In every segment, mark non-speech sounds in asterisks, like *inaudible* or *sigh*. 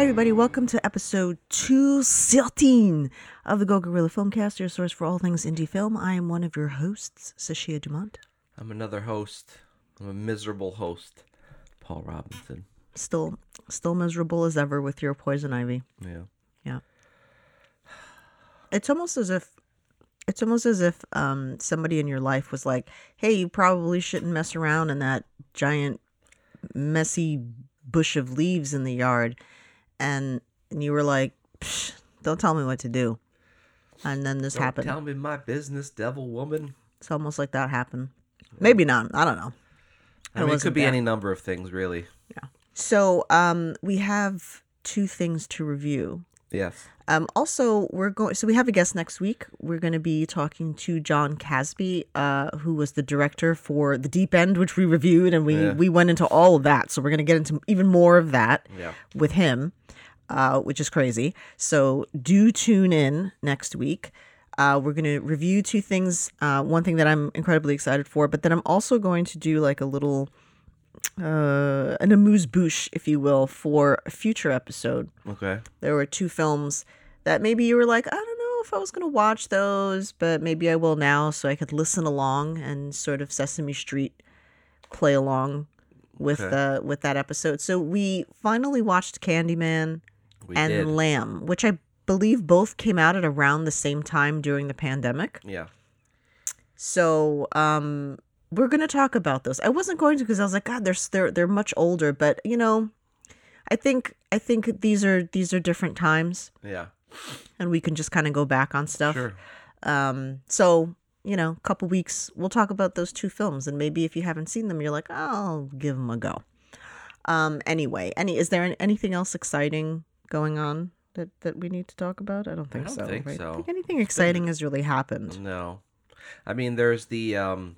Hi, everybody. Welcome to episode 213 of the Go Gorilla Filmcast, your source for all things indie film. I am one of your hosts, Sashia Dumont. I'm another host. I'm a miserable host, Paul Robinson. Still, still miserable as ever with your poison ivy. Yeah. Yeah. It's almost as if, it's almost as if um, somebody in your life was like, "Hey, you probably shouldn't mess around in that giant, messy bush of leaves in the yard," and, and you were like, Psh, "Don't tell me what to do." And then this Don't happened. tell me my business, devil woman. It's almost like that happened. Maybe not. I don't know. I mean, it could be there. any number of things, really. Yeah. So, um, we have two things to review. Yes. Um, also, we're going. So we have a guest next week. We're going to be talking to John Casby, uh, who was the director for The Deep End, which we reviewed, and we Yeah. we went into all of that. So we're going to get into even more of that Yeah. with him, uh, which is crazy. So do tune in next week. Uh, we're going to review two things. Uh, one thing that I'm incredibly excited for, but then I'm also going to do like a little, uh, an amuse bouche, if you will, for a future episode. Okay. There were two films that maybe you were like, I don't know if I was going to watch those, but maybe I will now so I could listen along and sort of Sesame Street play along with Okay. uh with that episode. So we finally watched Candyman We and did. Lamb, which I believe both came out at around the same time during the pandemic. Yeah. So um we're going to talk about those. I wasn't going to because I was like god they're they're they're much older, but you know, I think I think these are these are different times Yeah. And we can just kind of go back on stuff. Sure. Um, so you know, a couple weeks we'll talk about those two films, and maybe if you haven't seen them, you're like, I'll give them a go. Um, anyway, any is there anything else exciting going on that that we need to talk about? I don't think don't so. think right? so. I think anything exciting has really happened. No. I mean, there's the um,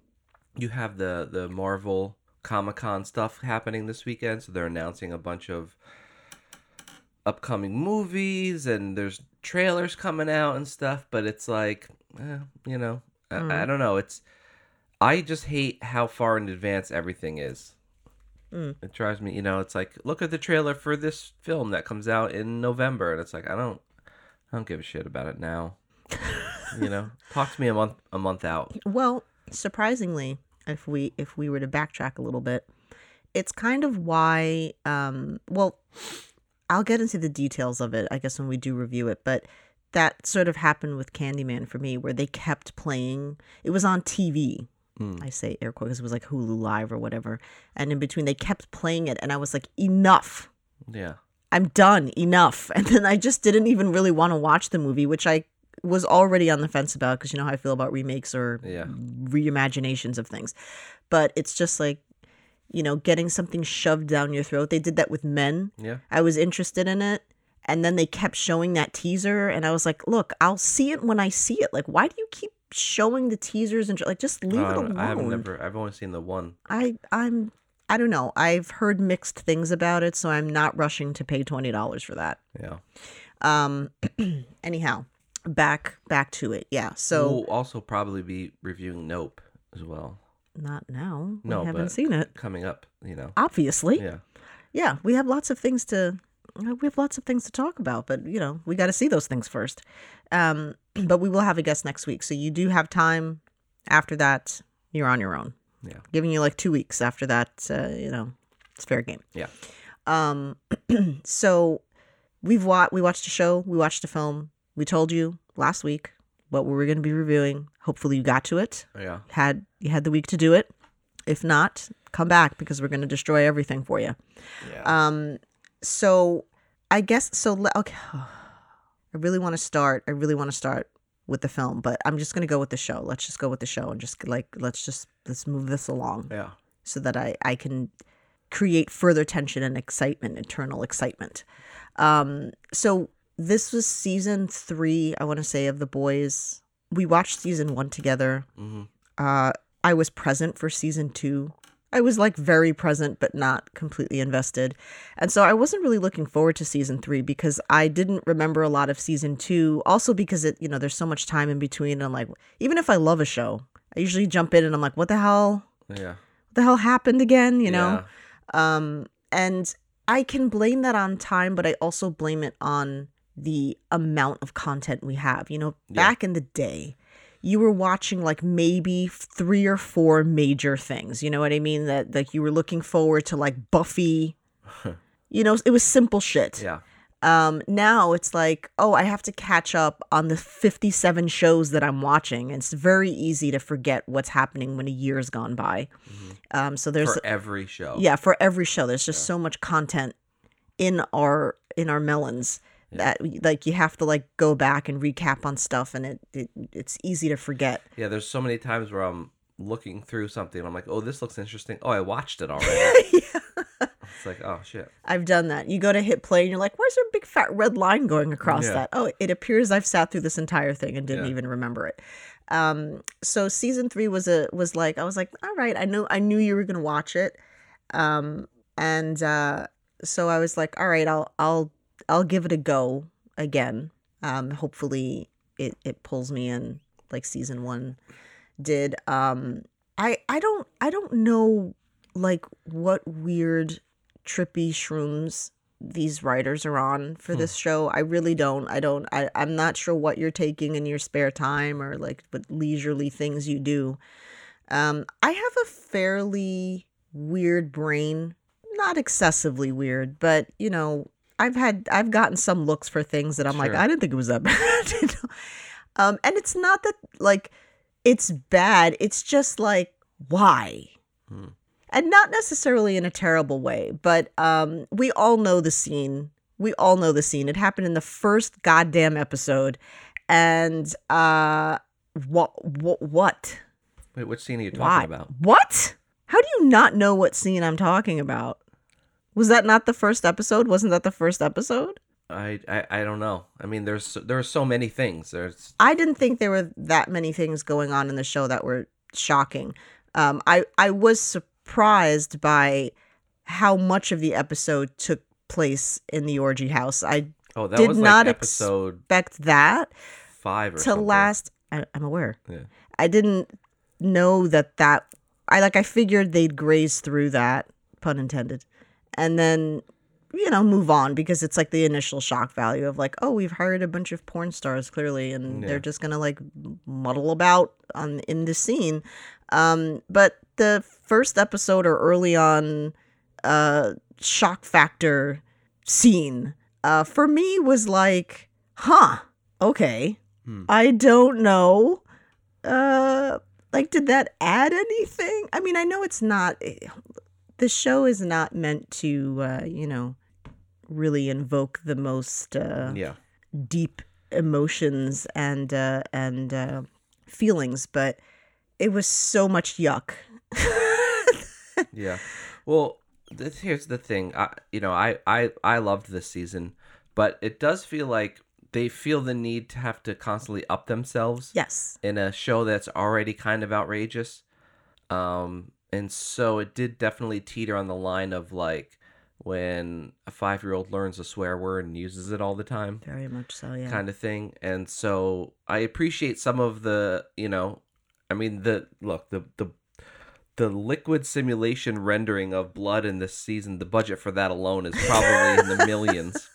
you have the the Marvel Comic Con stuff happening this weekend, so they're announcing a bunch of upcoming movies, and there's trailers coming out and stuff. But it's like, eh, you know, I, I don't know. It's I just hate how far in advance everything is. Mm. It drives me, you know. It's like look at the trailer for this film that comes out in November, and it's like I don't, I don't give a shit about it now. *laughs* you know, talk to me a month a month out. Well, surprisingly, if we if we were to backtrack a little bit, it's kind of why um well, I'll get into the details of it I guess when we do review it, but that sort of happened with Candyman for me where they kept playing. It was on TV. Mm. I say air quotes, it was like Hulu Live or whatever. And in between they kept playing it and I was like enough. Yeah, I'm done, enough. *laughs* And then I just didn't even really want to watch the movie, which I was already on the fence about because you know how I feel about remakes or Yeah. reimaginations of things. But it's just like, you know, getting something shoved down your throat. They did that with Men. yeah, I was interested in it. And then they kept showing that teaser. And I was like, look, I'll see it when I see it. Like, why do you keep showing the teasers and like just leave it alone? I haven't never. I've only seen the one. I I'm I don't know. I've heard mixed things about it, so I'm not rushing to pay twenty dollars for that. Yeah. Um *clears throat* anyhow, back back to it. Yeah. So we'll also probably be reviewing Nope as well. Not now. No, we haven't seen it. Coming up, you know. Obviously. Yeah. Yeah. we have lots of things to we have lots of things to talk about, but you know, we got to see those things first. Um *clears throat* but we will have a guest next week. So you do have time after that. You're on your own. Yeah. Giving you like 2 weeks after that, uh, you know, it's fair game. Yeah. Um, *clears throat* so we've watched we watched a show, we watched a film. We told you last week what we were going to be reviewing. Hopefully you got to it. Yeah. Had you had the week to do it. If not, come back because we're going to destroy everything for you. Yeah. Um, so I guess so. Okay, *sighs* I really want to start. I really want to start with the film, but I'm just going to go with the show. Let's just go with the show and just like let's just let's move this along yeah. so that I, I can create further tension and excitement, internal excitement. Um, so this was season three, I want to say, of The Boys. We watched season one together. hmm Uh, I was present for season two. I was like very present, but not completely invested. And so I wasn't really looking forward to season three because I didn't remember a lot of season two. Also, because it, you know, there's so much time in between. And I'm like, even if I love a show, I usually jump in and I'm like, what the hell? Yeah. What the hell happened again? You know? Yeah. Um, and I can blame that on time, but I also blame it on the amount of content we have. You know, Yeah. back in the day, you were watching like maybe three or four major things. You know what I mean? That like you were looking forward to like Buffy. *laughs* you know, it was simple shit. Yeah. Um, now it's like, oh, I have to catch up on the 57 shows that I'm watching. And it's very easy to forget what's happening when a year's gone by. Um, so there's For every show. yeah for every show there's just so much content in our in our melons that like you have to like go back and recap on stuff and it, it it's easy to forget Yeah, there's so many times where I'm looking through something and I'm like, oh, this looks interesting. Oh, I watched it already. *laughs* It's like, oh, shit. i've done that you go to hit play and you're like where's there a big fat red line going across Yeah. that oh it appears i've sat through this entire thing and didn't Yeah. even remember it um so season three was a was like i was like all right i knew i knew you were gonna watch it um and uh so i was like all right i'll i'll i'll give it a go again. Um hopefully it it pulls me in like season one did. Um i i don't i don't know like what weird trippy shrooms these writers are on for this show. I really don't. I don't I, i'm not sure what you're taking in your spare time or like what leisurely things you do. Um i have a fairly weird brain. Not excessively weird but you know i've had i've gotten some looks for things that i'm like i didn't think it was that *laughs* bad you know? um and it's not that like it's bad it's just like why? Hmm. and not necessarily in a terrible way but um we all know the scene. We all know the scene. It happened in the first goddamn episode and uh what what what? Wait, which scene are you talking why? about? what? How do you not know what scene i'm talking about was that not the first episode wasn't that the first episode I, I I don't know. I mean, there's so- there are so many things. There's I didn't think there were that many things going on in the show that were shocking. Um, I I was surprised by how much of the episode took place in the orgy house. I oh that Did was not like ex- episode expect that five or to something. last. I, I'm aware. Yeah. I didn't know that that. I like. I figured they'd graze through that, pun intended, and then you know move on because it's like the initial shock value of like, oh, we've hired a bunch of porn stars clearly, and Yeah. they're just gonna like muddle about on in the scene. Um, but the first episode or early on, uh, shock factor scene, uh, for me was like, huh, okay, Hmm. I don't know. Uh, like, did that add anything? I mean, I know it's not. The show is not meant to, uh, you know, really invoke the most uh, Yeah. deep emotions and uh, and uh, feelings, but it was so much yuck. *laughs* Yeah. Well, this, here's the thing. I, you know, I, I, I loved this season, but it does feel like they feel the need to have to constantly up themselves yes. in a show that's already kind of outrageous. Um, and so it did definitely teeter on the line of like when a five year old learns a swear word and uses it all the time Very much so, yeah. kind of thing. And so I appreciate some of the, you know, I mean the look the the the liquid simulation rendering of blood in this season. The budget for that alone is probably in the *laughs* millions.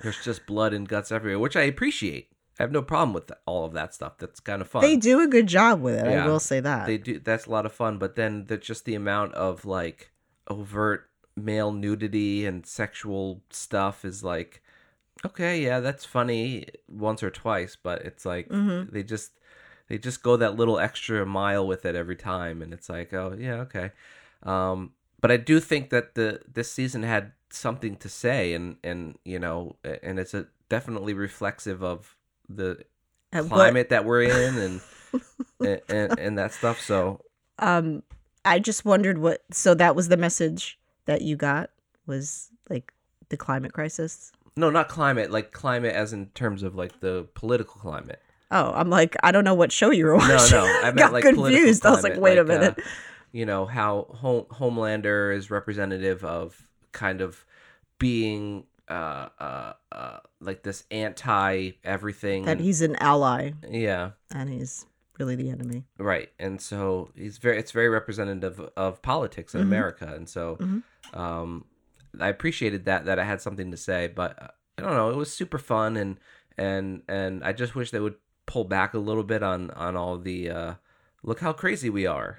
There's just blood and guts everywhere, which I appreciate. I have no problem with all of that stuff. That's kind of fun. They do a good job with it. Yeah. I will say that. They do. That's a lot of fun. But then the just the amount of like overt male nudity and sexual stuff is like, okay, yeah, that's funny once or twice, but it's like Mhm. they just they just go that little extra mile with it every time, and it's like, oh yeah, okay. Um, but I do think that the this season had something to say, and and you know, and it's a definitely reflexive of the And what- climate that we're in and, *laughs* and and and that stuff. So um, I just wondered what. So that was the message that you got was like the climate crisis. no, not climate, like climate as in terms of like the political climate. Oh, I'm like, I don't know what show you were watching. no, no, I *laughs* meant got like confused. I was like, wait a uh, minute. you know how Home- Homelander is representative of kind of being uh uh uh like this anti everything. that he's an ally yeah, and he's really the enemy. right. And so he's very it's very representative of politics in Mhm. America, and so Mhm. um I appreciated that that I had something to say, but uh, I don't know. It was super fun, and and and I just wish they would pull back a little bit on on all the uh, look how crazy we are.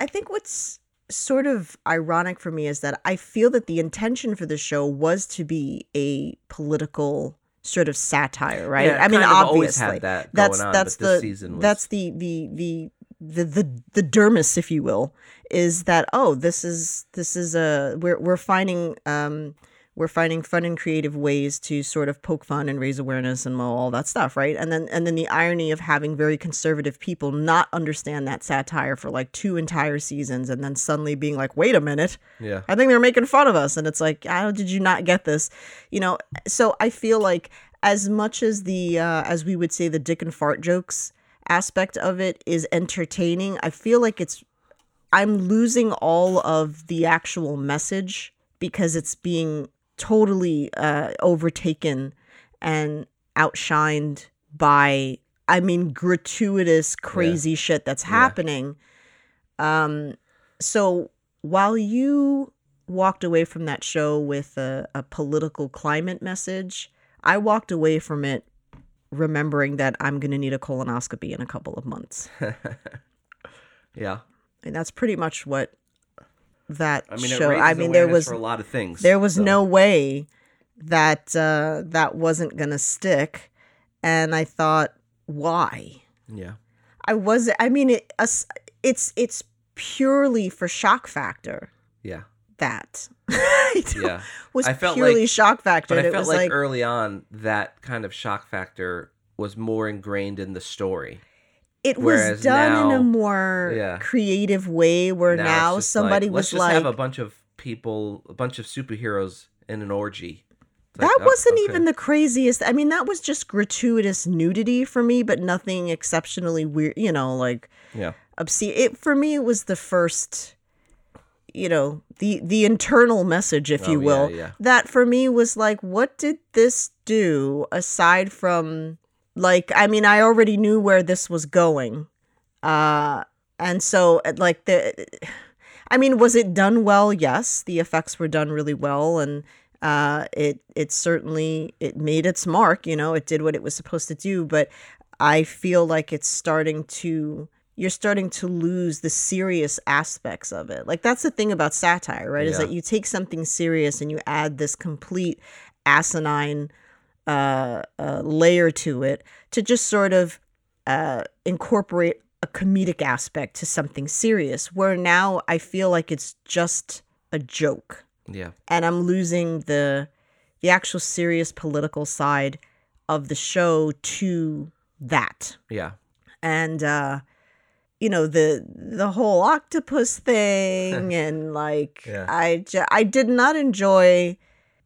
I think what's sort of ironic for me is that I feel that the intention for the show was to be a political sort of satire, right? Yeah, I mean, kind of always obviously, that that's on, that's the season was- that's the the the the the the dermis, if you will, is that oh, this is this is a we're we're finding um we're finding fun and creative ways to sort of poke fun and raise awareness and all that stuff, right? And then and then the irony of having very conservative people not understand that satire for like two entire seasons, and then suddenly being like, wait a minute, Yeah, I think they're making fun of us. And it's like, how did you not get this? You know, so I feel like as much as the, uh, as we would say, the dick and fart jokes aspect of it is entertaining, I feel like it's, I'm losing all of the actual message because it's being totally uh, overtaken and outshined by, I mean, gratuitous, crazy shit that's happening. Um, so while you walked away from that show with a, a political climate message, I walked away from it remembering that I'm going to need a colonoscopy in a couple of months. *laughs* yeah. And that's pretty much what that I mean, show. I mean, there was a lot of things. there was so- no way that uh, that wasn't going to stick, and I thought, why? Yeah, I was. I mean, it, us- it's it's purely for shock factor. yeah, That *laughs* yeah. was I felt purely like- shock factor. But I it felt was like, like early on that kind of shock factor was more ingrained in the story. It was whereas done in a more Yeah. creative way where now, just somebody like, was let's just like have a bunch of people, a bunch of superheroes in an orgy. Like, that oh, wasn't okay. even the craziest. I mean, that was just gratuitous nudity for me, but nothing exceptionally weird, you know, like yeah, obscene. It for me it was the first you know, the the internal message if you Oh, yeah, will. yeah. That for me was like what did this do aside from like I mean, I already knew where this was going. Uh and so like the I mean, was it done well? Yes, the effects were done really well and uh it it certainly it made its mark, you know, it did what it was supposed to do, but I feel like it's starting to you're starting to lose the serious aspects of it. Like that's the thing about satire, right? Is that you take something serious and you add this complete asinine uh, uh, layer to it to just sort of uh, incorporate a comedic aspect to something serious. Where now I feel like it's just a joke, yeah, and I'm losing the the actual serious political side of the show to that yeah, and uh you know the the whole octopus thing *laughs* and like Yeah. i ju- i did not enjoy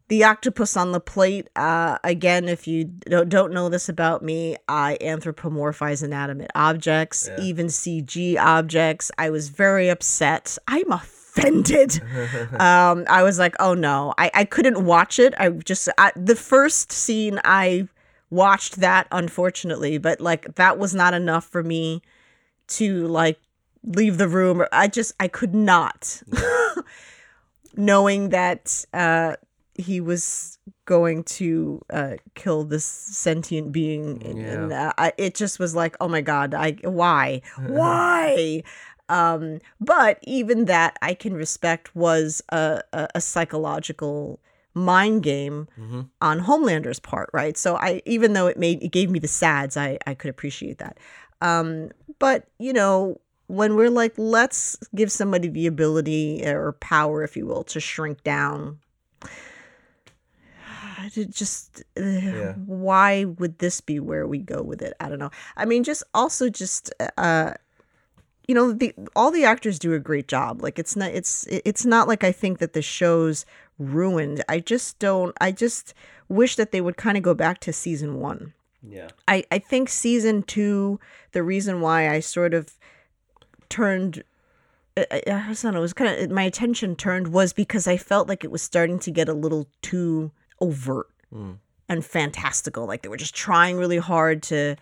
the octopus on the plate uh again if you don't, don't know this about me i anthropomorphize inanimate objects Yeah. even cg objects. I was very upset. I'm offended. *laughs* Um i was like oh no. I i couldn't watch it. I just I, the first scene i watched that unfortunately but like that was not enough for me to like leave the room. I just i could not. *laughs* Knowing that uh he was going to uh kill this sentient being. And, and uh, I, it just was like oh my god i why? *laughs* Why? Um but even that i can respect was a, a, a psychological mind game hmm on Homelander's part, right? So I even though it made it gave me the sads, I I could appreciate that. Um but, you know, when we're like let's give somebody the ability or power if you will to shrink down it just uh, why would this be where we go with it? I don't know. I mean just also just uh you know the all the actors do a great job like it's not it's it's not like i think that the show's ruined i just don't i just wish that they would kind of go back to season one yeah, i i think season two the reason why i sort of turned I, I I don't know. It was kind of my attention turned was because I felt like it was starting to get a little too overt Mm. and fantastical. Like they were just trying really hard to.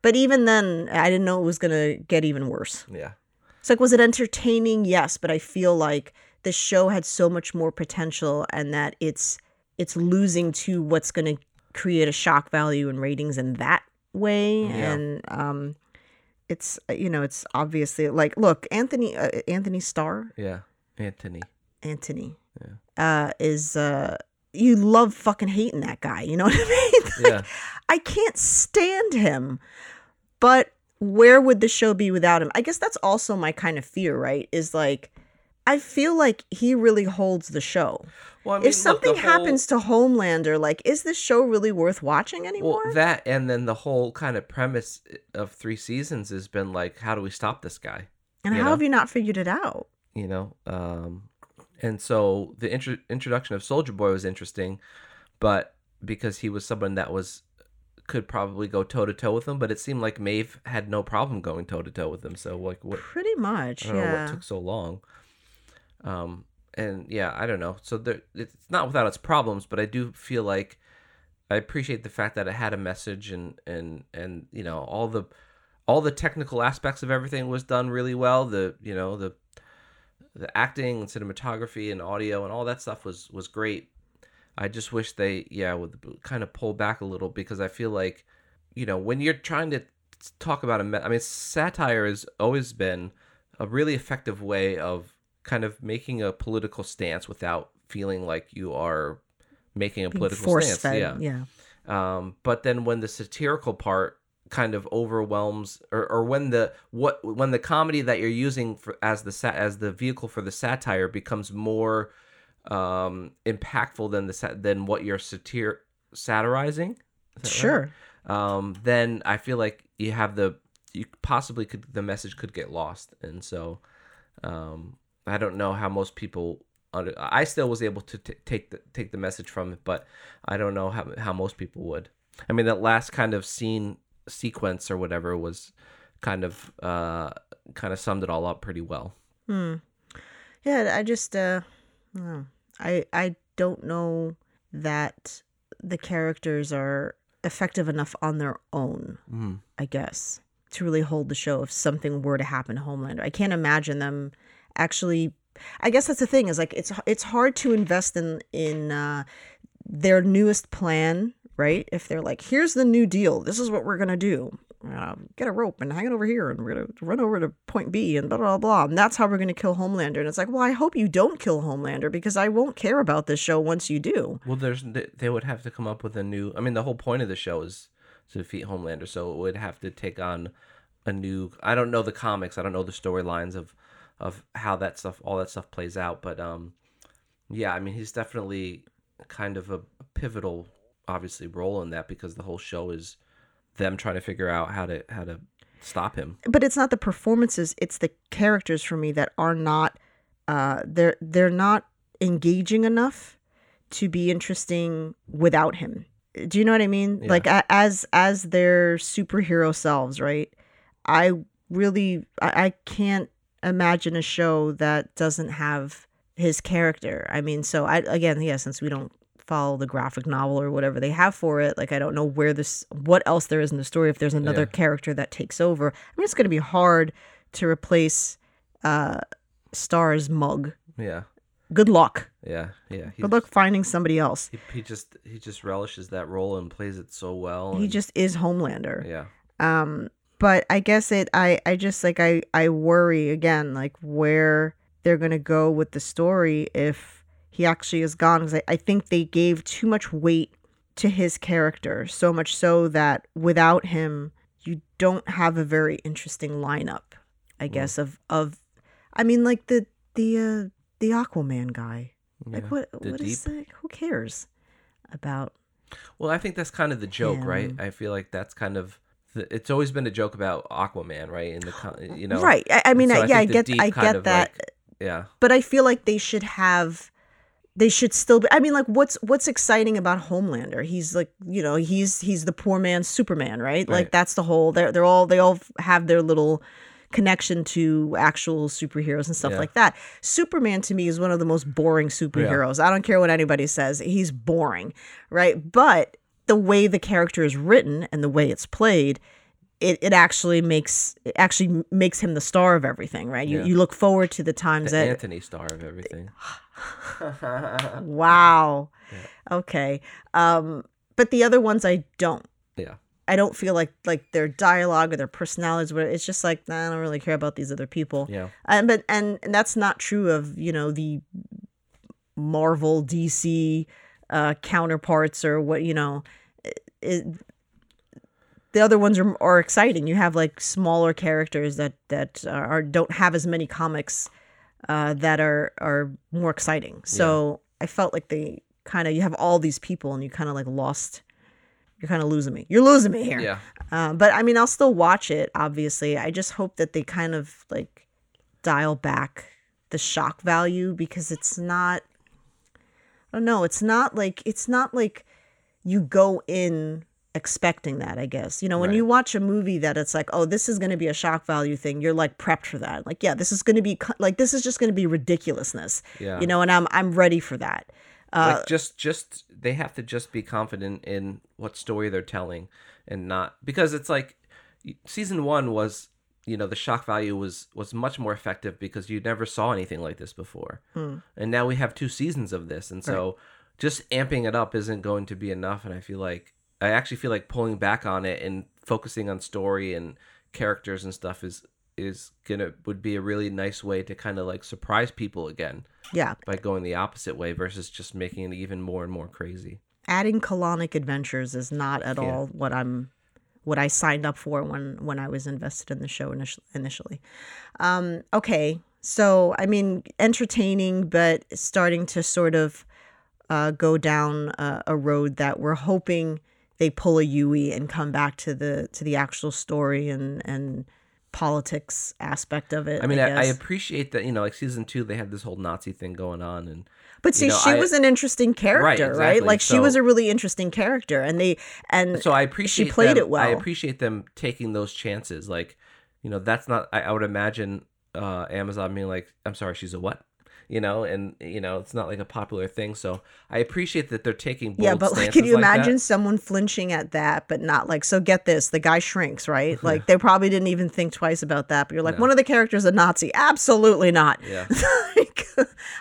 But even then, I didn't know it was gonna get even worse. yeah, It's like, was it entertaining? Yes, but I feel like the show had so much more potential and that it's it's losing to what's going to create a shock value and ratings in that way Yeah. and um it's you know it's obviously like look anthony uh, anthony starr Yeah, Anthony. anthony yeah. uh is uh you love fucking hating that guy you know *laughs* what i mean Like, Yeah, I can't stand him. But where would the show be without him? I guess that's also my kind of fear, right? Is like I feel like he really holds the show. well, I mean, if something look, whole- happens to Homelander, like is this show really worth watching anymore? well, that and then the whole kind of premise of three seasons has been like, how do we stop this guy? and you how know? have you not figured it out? you know um and so the intro- introduction of soldier boy was interesting but because he was someone that was could probably go toe to toe with him but it seemed like Maeve had no problem going toe to toe with him so like what Pretty much, I don't know yeah. what took so long um and yeah I don't know so there it's not without its problems but I do feel like I appreciate the fact that it had a message and and and you know all the all the technical aspects of everything was done really well. The you know the the acting and cinematography and audio and all that stuff was was great. I just wish they yeah would kind of pull back a little because I feel like you know when you're trying to talk about a me- I mean satire has always been a really effective way of kind of making a political stance without feeling like you are making a Being political stance. fed, Yeah. yeah. Um, but then when the satirical part kind of overwhelms, or, or when the what when the comedy that you're using for as the sat as the vehicle for the satire becomes more um, impactful than the than what you're satir satirizing. That right? Sure. Um, then I feel like you have the you possibly could the message could get lost, and so um, I don't know how most people. Under, I still was able to t- take the take the message from it, but I don't know how how most people would. I mean, that last kind of scene sequence or whatever was kind of uh kind of summed it all up pretty well. Hmm. Yeah, I just uh I. I I don't know that the characters are effective enough on their own, Mm. I guess, to really hold the show if something were to happen to Homelander. I can't imagine them actually I guess that's the thing is like it's it's hard to invest in in uh their newest plan, right? If they're like, here's the new deal, this is what we're gonna do. Uh, get a rope and hang it over here, and we're gonna run over to point B, and blah blah blah. And that's how we're gonna kill Homelander. And it's like, well, I hope you don't kill Homelander because I won't care about this show once you do. Well, there's they would have to come up with a new. I mean, the whole point of the show is to defeat Homelander, so it would have to take on a new. I don't know the comics. I don't know the storylines of of how that stuff, all that stuff plays out. But um, yeah, I mean, he's definitely kind of a pivotal, obviously, role in that because the whole show is them trying to figure out how to how to stop him. But it's not the performances; it's the characters for me that are not. Uh, they're they're not engaging enough to be interesting without him. Do you know what I mean? Yeah. Like as as their superhero selves, right? I really I, I can't imagine a show that doesn't have his character. I mean, so I again, yeah, since we don't follow the graphic novel or whatever they have for it, like I don't know where this what else there is in the story if there's another Yeah. character that takes over. I mean, it's going to be hard to replace uh Starr's mug. Yeah, Good luck. yeah, yeah. Good luck finding somebody else. He, he just he just relishes that role and plays it so well. He and- just is Homelander. yeah. um but i guess it i i just like i i worry again like where they're gonna go with the story if he actually is gone because I, I think they gave too much weight to his character so much so that without him you don't have a very interesting lineup i guess of of i mean like the the uh the aquaman guy like what The what is Deep. that who cares about Well, I think that's kind of the joke, right? I feel like that's kind of the, it's always been a joke about Aquaman, right? In the you know, right i, I mean So I, yeah i get i get that like, yeah, but I feel like they should have they should still be I mean like what's what's exciting about Homelander? He's like, you know, he's he's the poor man's Superman, right? Like that's the whole they're they're all they all have their little connection to actual superheroes and stuff Yeah. like that. Superman to me is one of the most boring superheroes. I don't care what anybody says. He's boring, right? But the way the character is written and the way it's played it, it actually makes it actually makes him the star of everything, right? You Yeah. you look forward to the times The that Anthony star of everything. *laughs* wow. Okay. Um but the other ones I don't. Yeah. I don't feel like like their dialogue or their personalities where it's just like nah, I don't really care about these other people. Yeah. And but and, and that's not true of, you know, the Marvel DC uh counterparts or what, you know, it, the other ones are are exciting. You have like smaller characters that that are don't have as many comics uh, that are are more exciting. So I felt like they kind of you have all these people and you kind of like lost. You're kind of losing me. You're losing me here. Yeah. Uh, but I mean, I'll still watch it. Obviously, I just hope that they kind of like dial back the shock value because it's not. I don't know. It's not like it's not like you go in expecting that. I guess you know when Right. you watch a movie that it's like, oh, this is going to be a shock value thing. You're like prepped for that. Like, yeah, this is going to be like this is just going to be ridiculousness. Yeah. You know, and I'm I'm ready for that. Uh, like just just they have to just be confident in what story they're telling and not because it's like season 1 was you know the shock value was was much more effective because you never saw anything like this before. And now we have two seasons of this and so just amping it up isn't going to be enough and I feel like I actually feel like pulling back on it and focusing on story and characters and stuff is is gonna would be a really nice way to kind of like surprise people again yeah, by going the opposite way versus just making it even more and more crazy. adding colonic adventures is not at Yeah. all what I'm what I signed up for when when I was invested in the show initi- initially. Um, okay, so I mean, entertaining, but starting to sort of uh, go down uh, a road that we're hoping they pull a Yui and come back to the to the actual story and and politics aspect of it. I mean, I, I guess. appreciate that you know, like season two, they had this whole Nazi thing going on, and But see, know, she I- was an interesting character, right? exactly. Like she was a really interesting character, and they and so I appreciate she played them, it well. I appreciate them taking those chances. Like, you know, that's not. I, I would imagine uh, Amazon being like, "I'm sorry, she's a what." You know, and you know it's not like a popular thing. So I appreciate that they're taking bold yeah, but like, can you like that. imagine someone flinching at that, but not like? So get this: the guy shrinks, right? *laughs* Like they probably didn't even think twice about that. But you're like, No. one of the characters a Nazi? Absolutely not. Yeah. *laughs* like,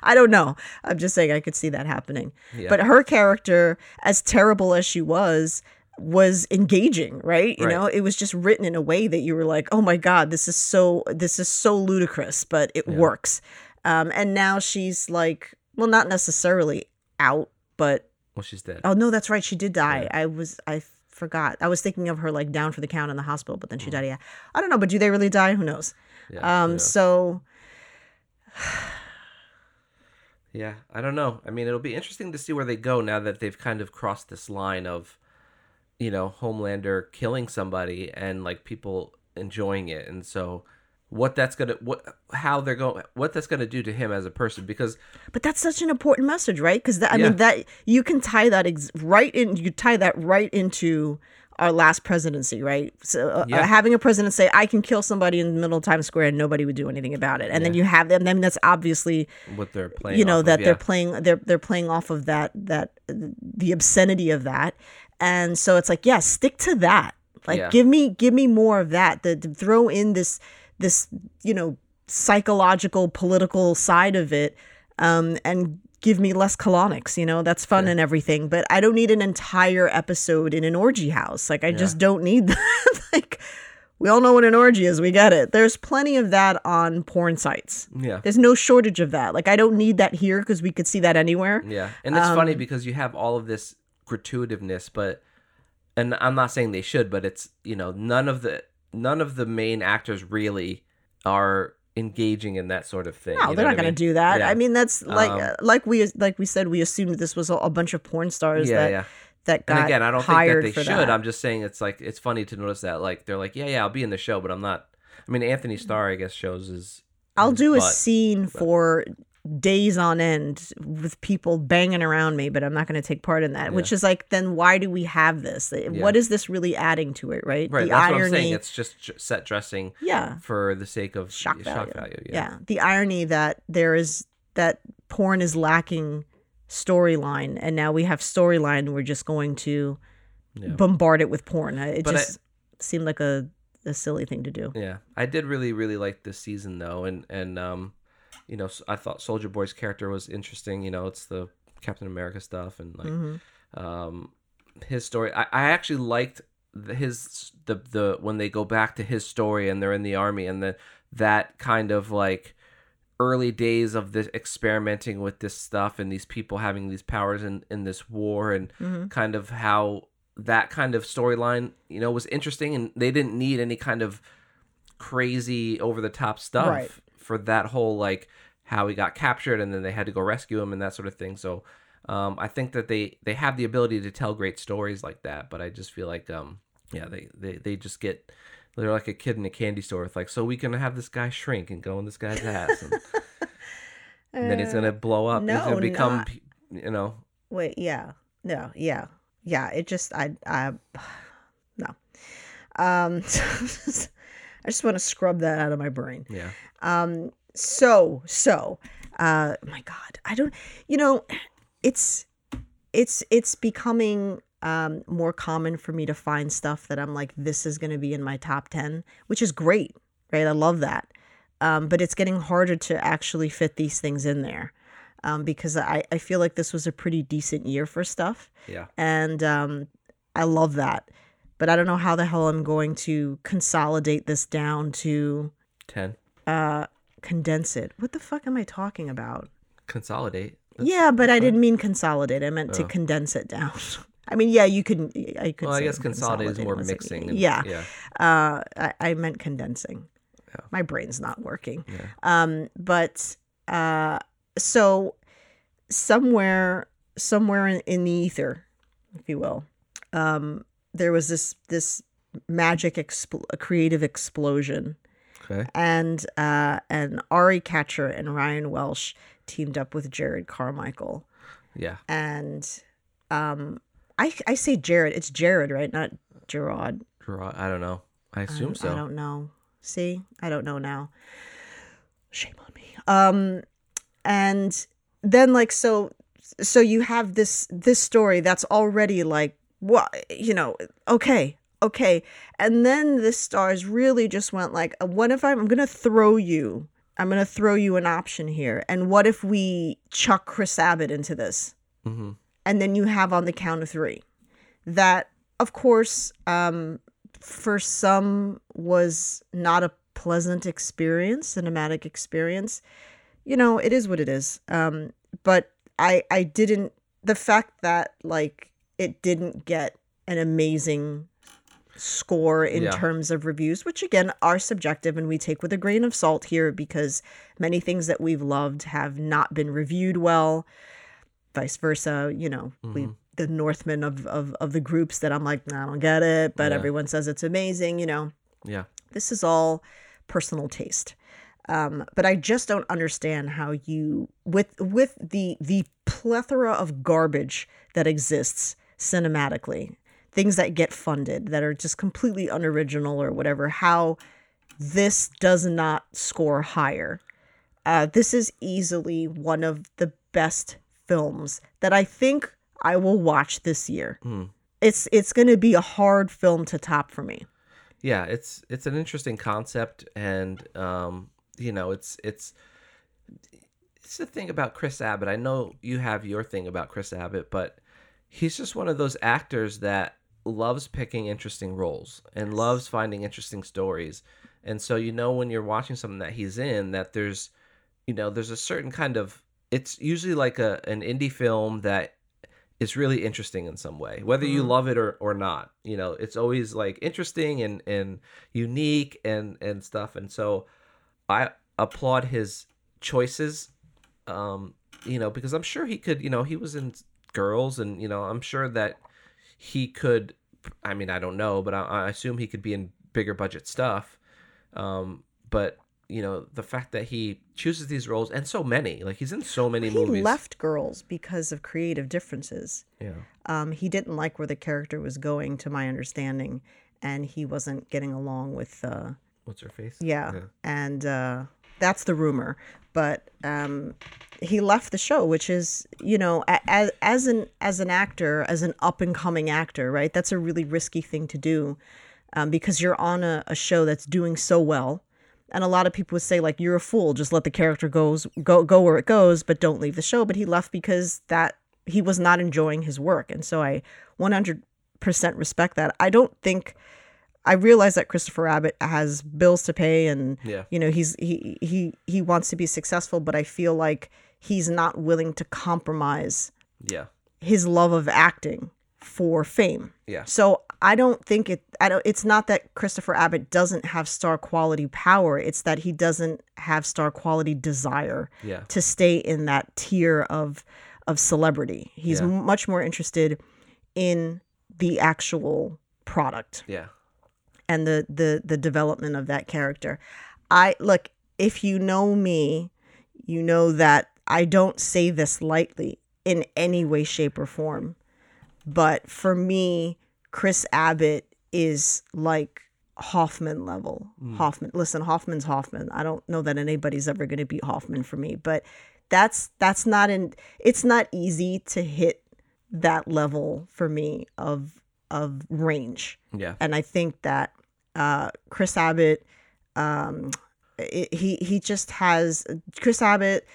I don't know. I'm just saying I could see that happening. Yeah. But her character, as terrible as she was, was engaging, right? You Right. know, it was just written in a way that you were like, "Oh my god, this is so this is so ludicrous," but it works. Um, and now she's like, well, not necessarily out, but Well, she's dead. oh no, that's right, she did die. I was I forgot. I was thinking of her like down for the count in the hospital, but then she died. Yeah, I don't know, but do they really die? Who knows? Mm. Yeah, Um, yeah. so Yeah, I don't know. I mean, it'll be interesting to see where they go now that they've kind of crossed this line of, you know, Homelander killing somebody and like people enjoying it, and so what that's gonna what how they're going what that's gonna do to him as a person because But that's such an important message, right? Because I Yeah. mean that you can tie that ex- right in. You tie that right into our last presidency, right? So uh, Yeah. uh, having a president say, "I can kill somebody in the middle of Times Square and nobody would do anything about it," and then you have them. Then that's obviously what they're playing. you know off of, that yeah. they're playing they're they're playing off of that that the obscenity of that and so it's like yeah stick to that like Yeah. give me give me more of that the, to throw in this this you know psychological political side of it um and give me less colonics you know? That's fun and everything but i don't need an entire episode in an orgy house. Like i just don't need *laughs* that. Like we all know what an orgy is. We get it. There's plenty of that on porn sites. Yeah. There's no shortage of that. Like I don't need that here because we could see that anywhere. Yeah, and it's funny Um, because you have all of this gratuitiveness, but and I'm not saying they should, but it's you know none of the none of the main actors really are engaging in that sort of thing. No, you they're not going to do that. Yeah. I mean, that's like Um, uh, like we like we said we assumed this was a, a bunch of porn stars Yeah, that yeah. that got And again, I don't think that hired they should. that. I'm just saying it's like it's funny to notice that like they're like, yeah, yeah, I'll be in the show, but I'm not. I mean, Anthony Starr, I guess, shows his. I'll his do a butt. scene for days on end with people banging around me, but I'm not going to take part in that. Which is like, then why do we have this? What is this really adding to it? Right? Right, the that's irony. what I'm saying. It's just set dressing yeah. for the sake of shock value. value. yeah. Yeah. the irony that there is that porn is lacking storyline, and now we have storyline. We're just going to Yeah. bombard it with porn. Uh, It But I- just seemed like a a silly thing to do. Yeah, I did really really like this season though, and and um, you know, I thought Soldier Boy's character was interesting. You know, it's the Captain America stuff and like Mm-hmm. um, his story. I, I actually liked the, his the the when they go back to his story and they're in the army and the that kind of like early days of this experimenting with this stuff and these people having these powers in in this war and Mm-hmm. kind of how that kind of storyline you know was interesting and they didn't need any kind of crazy over the top stuff Right. For that whole like how he got captured and then they had to go rescue him and that sort of thing so um, I think that they they have the ability to tell great stories like that but I just feel like um yeah they they, they just get they're like a kid in a candy store with like so we can have this guy shrink and go in this guy's ass and, and *laughs* then he's gonna blow up he's no, gonna become not- you know Wait, yeah, no, yeah, yeah. It just, I, I, *sighs* no. Um, *laughs* I just want to scrub that out of my brain. yeah Um, so, so, uh, my God, I don't, you know, it's, it's, it's becoming um more common for me to find stuff that I'm like, this is going to be in my top ten, which is great, right? I love that. Um, but it's getting harder to actually fit these things in there. Um, because I, I feel like this was a pretty decent year for stuff yeah and um, I love that. But I don't know how the hell I'm going to consolidate this down to 10 uh, condense it. What the fuck am I talking about? consolidate That's- yeah, but I didn't mean consolidate. I meant to Oh. condense it down. *laughs* I mean, yeah, you can. I could. well I guess consolidate is more mixing yeah, yeah uh, I, I meant condensing. Yeah. My brain's not working. Yeah. Um, but uh, so somewhere, somewhere in, in the ether, if you will, um, there was this this magic expl- creative explosion, okay and uh, and Ari Katcher and Ryan Welsh teamed up with Jerrod Carmichael, yeah and um, I I say Jared, it's Jared, right? Not Gerard. Draw- I don't know I assume I, so I don't know. See, I don't know now. Shame on me. Um, and then like so, so you have this this story that's already like what you know. Okay, okay, and then the stars really just went like, uh, what if I'm, I'm gonna throw you? I'm gonna throw you an option here, and what if we chuck Chris Abbott into this? hmm and then you have on the count of three that of course um, for some was not a pleasant experience cinematic experience you know it is what it is um, but i i didn't the fact that like it didn't get an amazing score in Yeah. terms of reviews which again are subjective and we take with a grain of salt here because many things that we've loved have not been reviewed well vice versa you know we Mhm. the Northman of, of of the groups that i'm like "Nah, i don't get it but Yeah. everyone says it's amazing you know yeah this is all personal taste um, but i just don't understand how you with with the the plethora of garbage that exists cinematically. Things that get funded that are just completely unoriginal or whatever how this does not score higher. Uh, this is easily one of the best films that i think i will watch this year. Hmm. it's it's going to be a hard film to top for me. Yeah it's it's an interesting concept and um you know it's it's it's the thing about chris abbott. I know you have your thing about chris abbott but he's just one of those actors that loves picking interesting roles and loves finding interesting stories. And so you know when you're watching something that he's in that there's you know there's a certain kind of it's usually like a an indie film that is really interesting in some way whether you Mhm. love it or, or not you know it's always like interesting and and unique and and stuff. And so i applaud his choices um you know because i'm sure he could you know he was in girls and you know i'm sure that he could i mean i don't know but i, I assume he could be in bigger budget stuff. Um but you know the fact that he chooses these roles and so many like he's in so many he movies. left girls because of creative differences. Yeah. Um, he didn't like where the character was going to my understanding and he wasn't getting along with uh, what's her face? Yeah, and uh, that's the rumor but um, he left the show which is you know as, as an as an actor as an up and coming actor right that's a really risky thing to do um, because you're on a, a show that's doing so well. And a lot of people would say like you're a fool, just let the character goes go go where it goes, but don't leave the show. But he left because that he was not enjoying his work, and so I 100% respect that. I don't think I realize that Christopher Abbott has bills to pay, and Yeah. you know he's he he he wants to be successful, but I feel like he's not willing to compromise Yeah. his love of acting for fame. Yeah. So I don't think it I don't it's not that Christopher Abbott doesn't have star quality power, it's that he doesn't have star quality desire Yeah. to stay in that tier of of celebrity. He's Yeah. much more interested in the actual product Yeah. And the the the development of that character. I look if you know me, you know that I don't say this lightly in any way shape or form. But for me, Chris Abbott is like Hoffman level. Hmm. Hoffman. Listen, Hoffman's Hoffman. I don't know that anybody's ever going to beat Hoffman for me, but that's that's not in it's not easy to hit that level for me of of range Yeah. and I think that uh, Chris Abbott, um, it, he he just has Chris Abbott,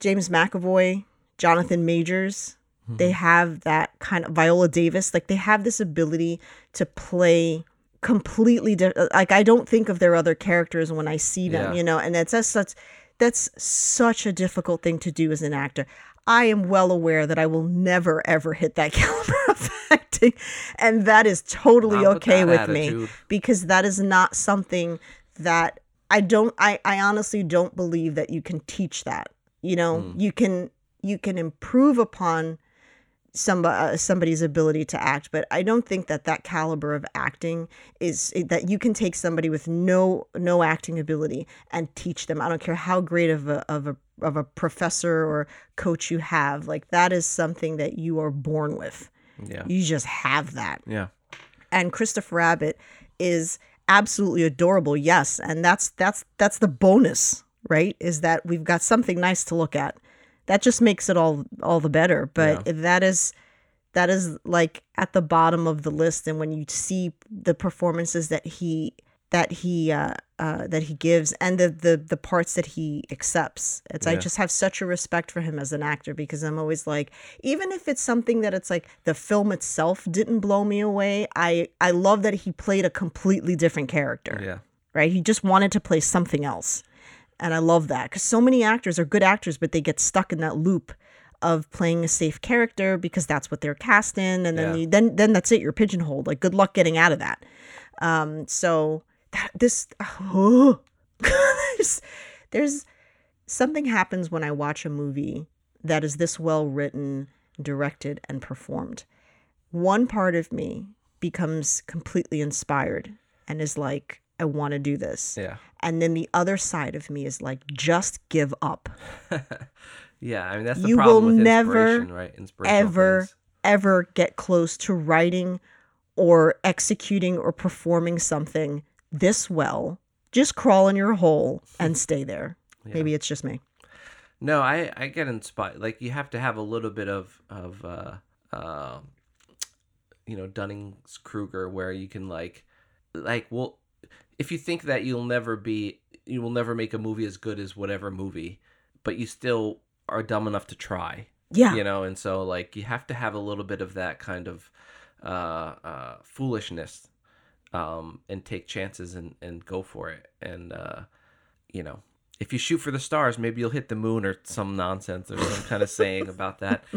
James McAvoy, Jonathan Majors. They have that kind of Viola Davis. Like they have this ability to play completely di- like I don't think of their other characters when I see them, Yeah. you know, and that's that's such that's such a difficult thing to do as an actor. I am well aware that I will never ever hit that *laughs* caliber of acting, and that is totally Not okay that with me because that is not something that I don't. I I honestly don't believe that you can teach that. You know, Hmm. you can you can improve upon somebody uh, somebody's ability to act but i don't think that that caliber of acting is that you can take somebody with no no acting ability and teach them i don't care how great of a of a of a professor or coach you have like that is something that you are born with Yeah. you just have that Yeah. and Christopher Abbott is absolutely adorable. Yes, and that's that's that's the bonus, right? Is that we've got something nice to look at. That just makes it all all the better. But that is that is like at the bottom of the list and when you see the performances that he that he uh, uh, that he gives and the, the the parts that he accepts. It's i just have such a respect for him as an actor because i'm always like even if it's something that it's like the film itself didn't blow me away i i love that he played a completely different character. Yeah. right? He just wanted to play something else. And i love that because so many actors are good actors but they get stuck in that loop of playing a safe character because that's what they're cast in. And then Yeah. you, then then that's it. You're pigeonholed. Like good luck getting out of that. Um so that this oh, *laughs* there's, there's something happens when i watch a movie that is this well written directed and performed one part of me becomes completely inspired and is like i want to do this Yeah. and then the other side of me is like just give up *laughs* Yeah. I mean, that's the You problem will with never, inspiration, right? Ever things. ever get close to writing or executing or performing something this well just crawl in your hole and *laughs* stay there maybe it's just me No, I I get inspired. Like you have to have a little bit of of uh uh you know Dunning's Kruger where you can like like well if you think that you'll never be you will never make a movie as good as whatever movie, but you still are dumb enough to try. yeah You know, and so like you have to have a little bit of that kind of uh uh foolishness um and take chances and and go for it. And uh you know, if you shoot for the stars, maybe you'll hit the moon or some nonsense or some kind of saying about that. *laughs*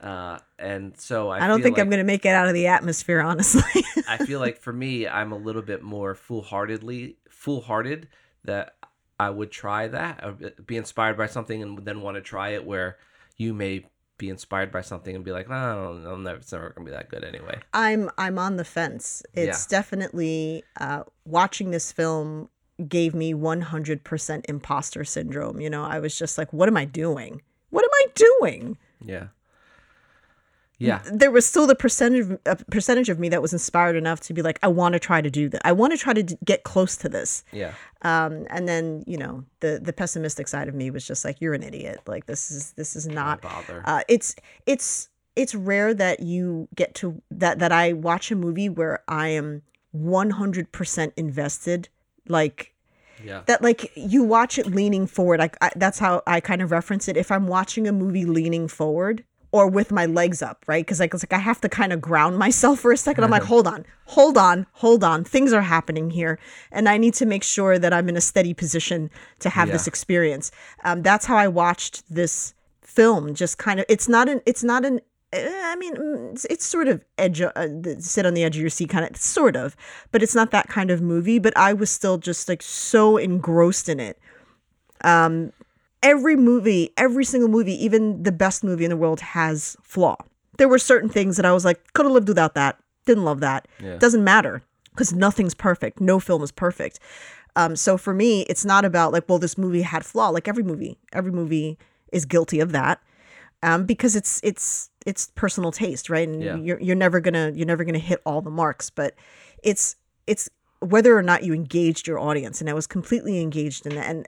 Uh, and so I, i don't think i'm going to make it out of the atmosphere honestly *laughs* I feel like for me, I'm a little bit more foolhardedly foolhardy that I would try that, or be inspired by something, and then want to try it. Where you may be inspired by something and be like, "No, I don't, I'm never, it's never gonna be that good anyway." i'm i'm on the fence. It's definitely uh watching this film gave me 100% imposter syndrome you know? I was just like what am i doing? What am i doing? Yeah, yeah, there was still the percentage a percentage of me that was inspired enough to be like i want to try to do that i want to try to d- get close to this. Yeah, um and then you know the the pessimistic side of me was just like you're an idiot. Like this is this is not bother. uh it's it's it's rare that you get to that that i watch a movie where i am 100% invested like Yeah. that like you watch it leaning forward. Like I, that's how i kind of reference it. If i'm watching a movie leaning forward or with my legs up right? Because like it's like i have to kind of ground myself for a second. I'm like hold on hold on hold on. Things are happening here and i need to make sure that i'm in a steady position to have this experience. Um, that's how i watched this film just kind of it's not an it's not an eh, I mean, mm, it's, it's sort of edge, uh, sit on the edge of your seat, kind of, sort of, but it's not that kind of movie. But I was still just like so engrossed in it. Um, every movie, every single movie, even the best movie in the world has flaw. There were certain things that I was like, could have lived without that. Didn't love that. Yeah. Doesn't matter because nothing's perfect. No film is perfect. Um, so for me, it's not about like, well, this movie had flaw. Like every movie, every movie is guilty of that um, because it's it's it's personal taste, right? And Yeah. you're you're never gonna you're never gonna hit all the marks, but it's it's whether or not you engaged your audience, and I was completely engaged in that. And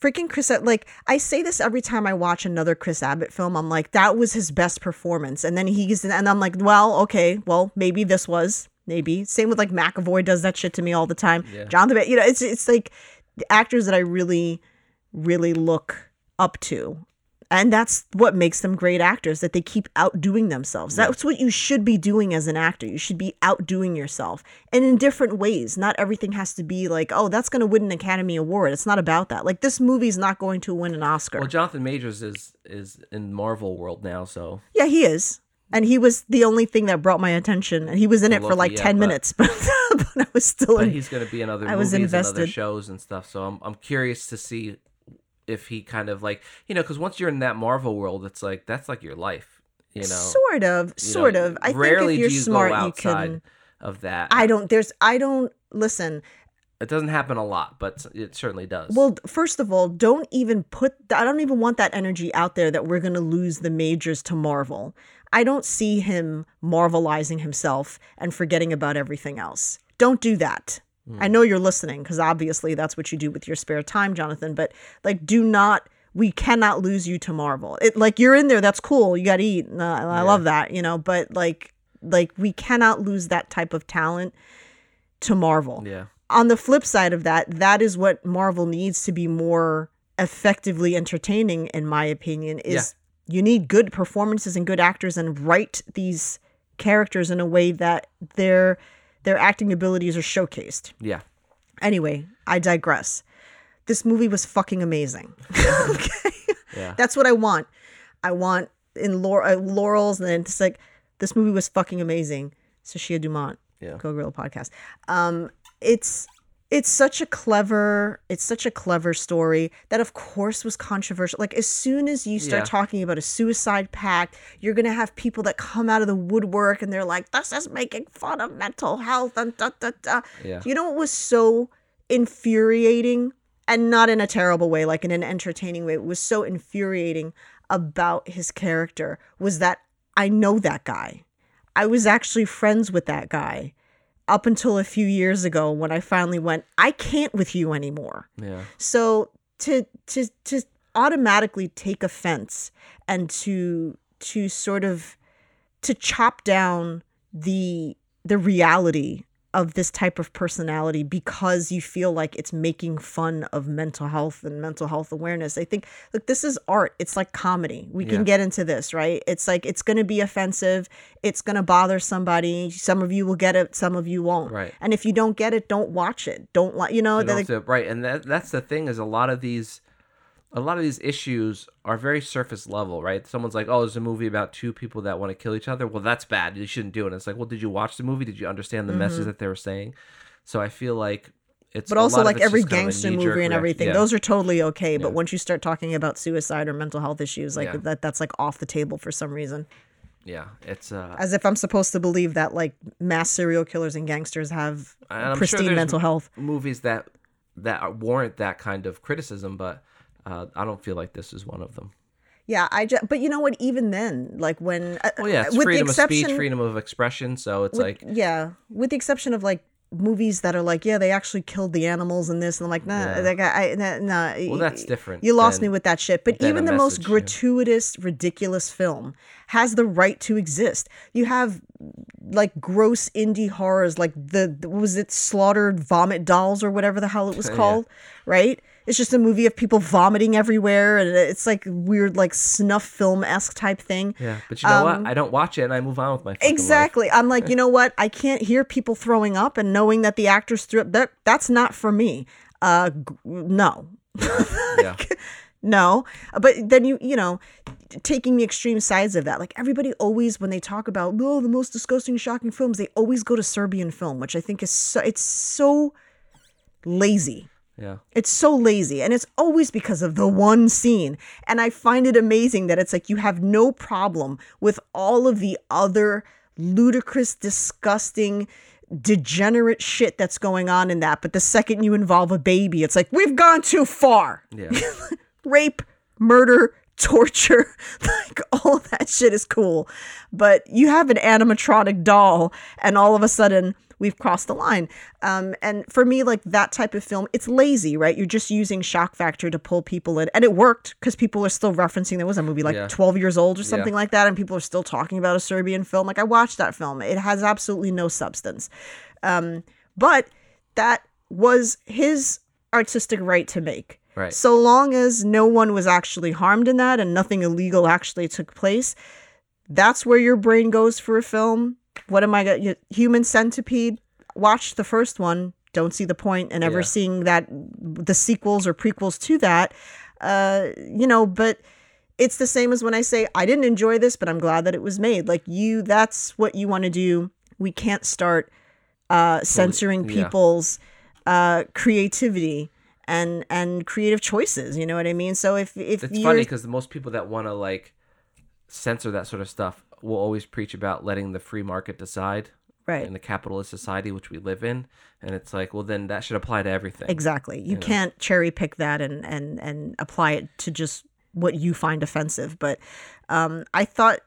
freaking Chris, like I say this every time I watch another Chris Abbott film, I'm like, that was his best performance, and then he's and I'm like, well, okay, well maybe this was maybe same with like McAvoy does that shit to me all the time. Yeah. John the you know, it's it's like the actors that I really really look up to and that's what makes them great actors that they keep outdoing themselves. That's what you should be doing as an actor. You should be outdoing yourself and in different ways. Not everything has to be like oh that's going to win an academy award. It's not about that. Like this movie's not going to win an oscar. Well, Jonathan Majors is is in Marvel world now, so. Yeah he is. And he was the only thing that brought my attention and he was in it for like yeah, 10 but- minutes *laughs* but, but i was still but in he's going to be in other I was movies and other shows and stuff. So I'm I'm curious to see if he kind of like you know because once you're in that Marvel world, it's like that's like your life, you know. sort of sort know, of i rarely think if you're do you smart go you outside can of that. i don't there's i don't listen It doesn't happen a lot, but it certainly does. Well, first of all, don't even put, I don't even want that energy out there that we're going to lose the majors to Marvel. I don't see him marvelizing himself and forgetting about everything else. Don't do that. I know you're listening because obviously that's what you do with your spare time, Jonathan, but like, do not. We cannot lose you to Marvel. It like you're in there. That's cool. You got to eat. and, uh, I love that. You know, but like, like we cannot lose that type of talent to Marvel yeah, on the flip side of that, that is what Marvel needs to be more effectively entertaining, in my opinion, is you need good performances and good actors and write these characters in a way that their their acting abilities are showcased. yeah. Anyway, I digress. This movie was fucking amazing. *laughs* okay. Yeah. That's what I want. I want in Laur- uh, laurels and it's like this movie was fucking amazing. Sashia Dumont, Yeah. Go Gorilla podcast. Um, it's it's such a clever it's such a clever story that of course was controversial. Like as soon as you start Yeah. talking about a suicide pact, you're gonna have people that come out of the woodwork and they're like, "This is making fun of mental health." And da da da. Yeah. You know what was so infuriating and not in a terrible way, like in an entertaining way. It was so infuriating about his character was that I know that guy. I was actually friends with that guy up until a few years ago when I finally went, I can't with you anymore. Yeah. So to to to automatically take offense and to to sort of to chop down the the reality of this type of personality because you feel like it's making fun of mental health and mental health awareness. I think look this is art. It's like comedy. We can get into this, right? It's like it's going to be offensive. It's going to bother somebody. Some of you will get it, some of you won't. Right. And if you don't get it, don't watch it. Don't like, you know, You that don't have to- right, and that that's the thing is a lot of these, a lot of these issues are very surface level, right? Someone's like, "Oh, there's a movie about two people that want to kill each other." Well, that's bad. You shouldn't do it. And it's like, well, did you watch the movie? Did you understand the message that they were saying? So I feel like it's. Mm-hmm. but a also lot like every just kind of gangster movie and everything Yeah. those are totally okay but Yeah. once you start talking about suicide or mental health issues like Yeah. that that's like off the table for some reason yeah, it's uh, as if i'm supposed to believe that like mass serial killers and gangsters have I'm sure pristine mental health movies that that warrant that kind of criticism, but uh, I don't feel like this is one of them. yeah i just but you know what even then like when uh, Well, yeah, with the freedom of speech, exception freedom of expression. So it's with- like, yeah with the exception of like movies that are like yeah they actually killed the animals in this and i'm like nah Yeah. like i, nah, nah well, that's different. You lost me with that shit. But even the most yeah. gratuitous, ridiculous film has the right to exist. You have like gross indie horrors like the, was it slaughtered vomit dolls or whatever the hell it was *laughs* Yeah. called right it's just a movie of people vomiting everywhere and it's like weird like snuff film-esque type thing Yeah, but you know Um, what? I don't watch it, and I move on with my fucking life. Exactly. I'm like, you *laughs* know what? I can't hear people throwing up and knowing that the actors threw up. That that's not for me. Uh, g- no, *laughs* Yeah, no. But then you, you know, taking the extreme sides of that. Like everybody always, when they talk about oh the most disgusting, shocking films, they always go to Serbian film, which I think is so. It's so lazy. Yeah, It's so lazy. And it's always because of the one scene. And I find it amazing that it's like you have no problem with all of the other ludicrous, disgusting, degenerate shit that's going on in that. But the second you involve a baby, it's like, we've gone too far. yeah. *laughs* Rape, murder, torture, *laughs* like all that shit is cool. But you have an animatronic doll, and all of a sudden, we've crossed the line. Um, and for me, like that type of film, it's lazy, right? You're just using shock factor to pull people in, and it worked because people are still referencing. There was a movie like Yeah. 12 years old or Yeah. something like that, and people are still talking about a Serbian film. Like I watched that film; it has absolutely no substance. Um, but that was his artistic right to make. Right. So long as no one was actually harmed in that and nothing illegal actually took place, that's where your brain goes for a film. What am I going Human Centipede? Watch the first one. Don't see the point in ever Yeah. seeing that the sequels or prequels to that. Uh, you know, but it's the same as when I say I didn't enjoy this, but I'm glad that it was made. Like you, that's what you want to do. We can't start uh, censoring yeah. people's uh, creativity and and creative choices. You know what I mean? So if if It's funny because most people that want to like censor that sort of stuff will always preach about letting the free market decide right, in the capitalist society which we live in, and it's like, well, then that should apply to everything. exactly, you can't cherry pick that and and and apply it to just what you find offensive. But um, I thought.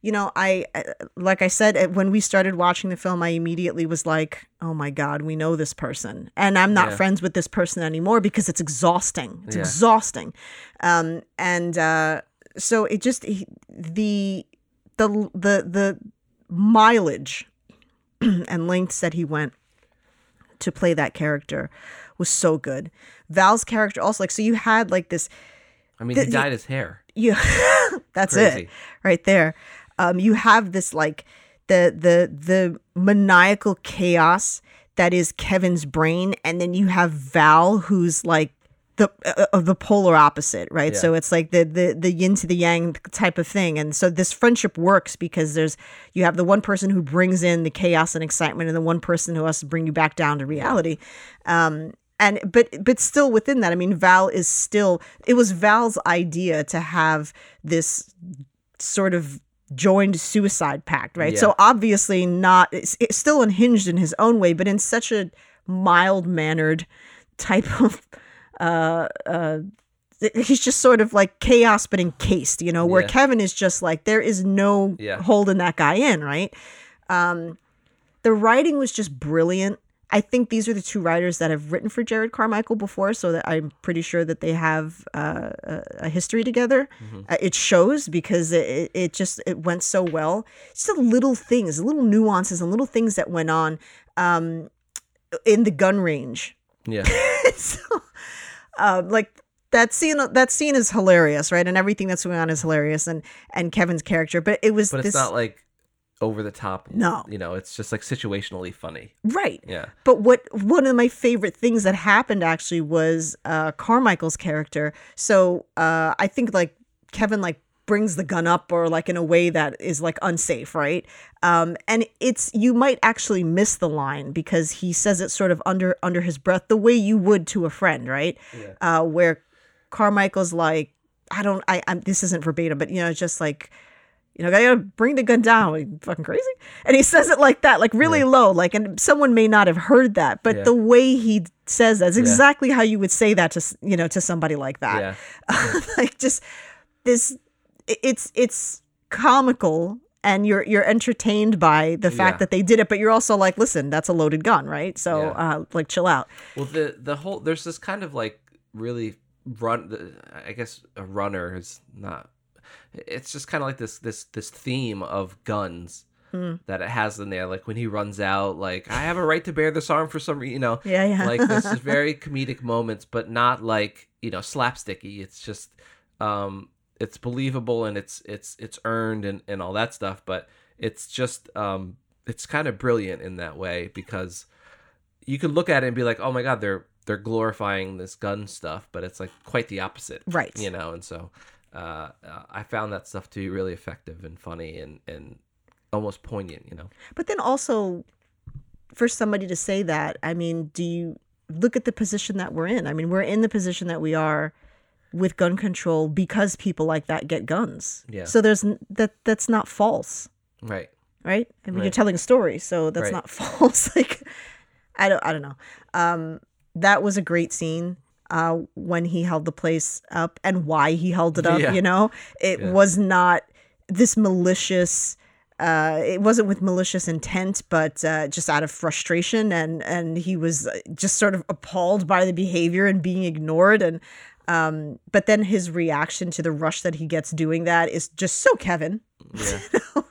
You know, I uh, like I said uh, when we started watching the film, I immediately was like, "Oh my god, we know this person," and I'm not Yeah. friends with this person anymore because it's exhausting. It's Yeah. exhausting, um, and uh, so it just he- the the the the mileage *clears throat* and lengths that he went to play that character was so good. Val's character also like so you had like this I mean, he dyed his hair. you *laughs* that's Crazy. it right there. Um you have this like the the the maniacal chaos that is Kevin's brain and then you have Val who's like the uh, of the polar opposite, right? Yeah. So it's like the the the yin to the yang type of thing, and so this friendship works because there's you have the one person who brings in the chaos and excitement, and the one person who has to bring you back down to reality. Um, and but but still within that, I mean, Val is still it was Val's idea to have this sort of joined suicide pact, right? Yeah. So obviously not it's, it's still unhinged in his own way, but in such a mild mannered type of uh uh he's just sort of like chaos but encased, you know, where Yeah. Kevin is just like there is no Yeah. holding that guy in, right? Um the writing was just brilliant. I think these are the two writers that have written for Jerrod Carmichael before, so that I'm pretty sure that they have uh, a, history together. Uh, it shows because it, it- just it went so well. It's the little things, little nuances, and little things that went on um, in the gun range. Yeah. *laughs* so, um, like that scene, that scene is hilarious, right? And everything that's going on is hilarious, and and Kevin's character. But it was But this it's not like over the top. No. You know, it's just like situationally funny. right. Yeah. But what one of my favorite things that happened actually was uh, Carmichael's character. So uh, I think like Kevin like brings the gun up or like in a way that is like unsafe, right? Um, and it's you might actually miss the line because he says it sort of under under his breath, the way you would to a friend, right? Yeah. Uh, where Carmichael's like, I don't, I, I'm, this isn't verbatim, but you know, just like. You know, I gotta bring the gun down. Are you fucking crazy? And he says it like that, like really low, like, and someone may not have heard that, but Yeah. the way he says that's Yeah. exactly how you would say that to, you know, to somebody like that. Yeah. *laughs* like just this, it's it's comical, and you're you're entertained by the fact Yeah. that they did it, but you're also like, listen, that's a loaded gun, right? So, Yeah. uh, like, chill out. Well, the the whole there's this kind of like really run. I guess a runner is not. It's just kind of like this this this theme of guns that it has in there. Like when he runs out, like I have a right to bear this arm for some reason. You know, Yeah, yeah. like this is *laughs* very comedic moments, but not like you know slapsticky. It's just um, it's believable and it's it's it's earned and and all that stuff. But it's just um, it's kind of brilliant in that way because you could look at it and be like, oh my god, they're they're glorifying this gun stuff, but it's like quite the opposite, Right. You know, and so uh, uh, I found that stuff to be really effective and funny and and almost poignant. You know, But then also, for somebody to say that, I mean, do you look at the position that we're in? I mean, we're in the position that we are with gun control because people like that get guns. Yeah. So there's that that's not false, right? right? I mean, you're telling a story, so that's Right. not *laughs* false. like, I don't, I don't know. Um, that was a great scene. Uh, when he held the place up and why he held it up, *laughs* Yeah. you know, it Yeah. was not this malicious uh, it wasn't with malicious intent, but uh, just out of frustration, and and he was uh, just sort of appalled by the behavior and being ignored, and um, but then his reaction to the rush that he gets doing that is just so Kevin. Yeah. *laughs*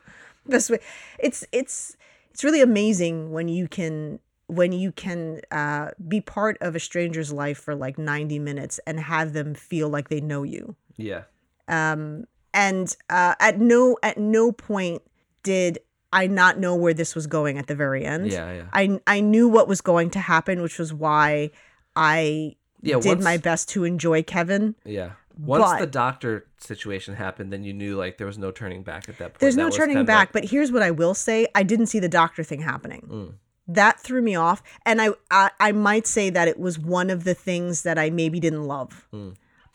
Best way, it's it's it's really amazing when you can when you can uh, be part of a stranger's life for like ninety minutes and have them feel like they know you Yeah. um and uh at no at no point did i not know where this was going at the very end Yeah. Yeah. i i knew what was going to happen which was why i Yeah. did once- my best to enjoy kevin Yeah. Once But- the doctor situation happened, then you knew like there was no turning back at that point. there's That no turning back like- but here's what i will say i didn't see the doctor thing happening Mm. that threw me off and I, I i might say that it was one of the things that i maybe didn't love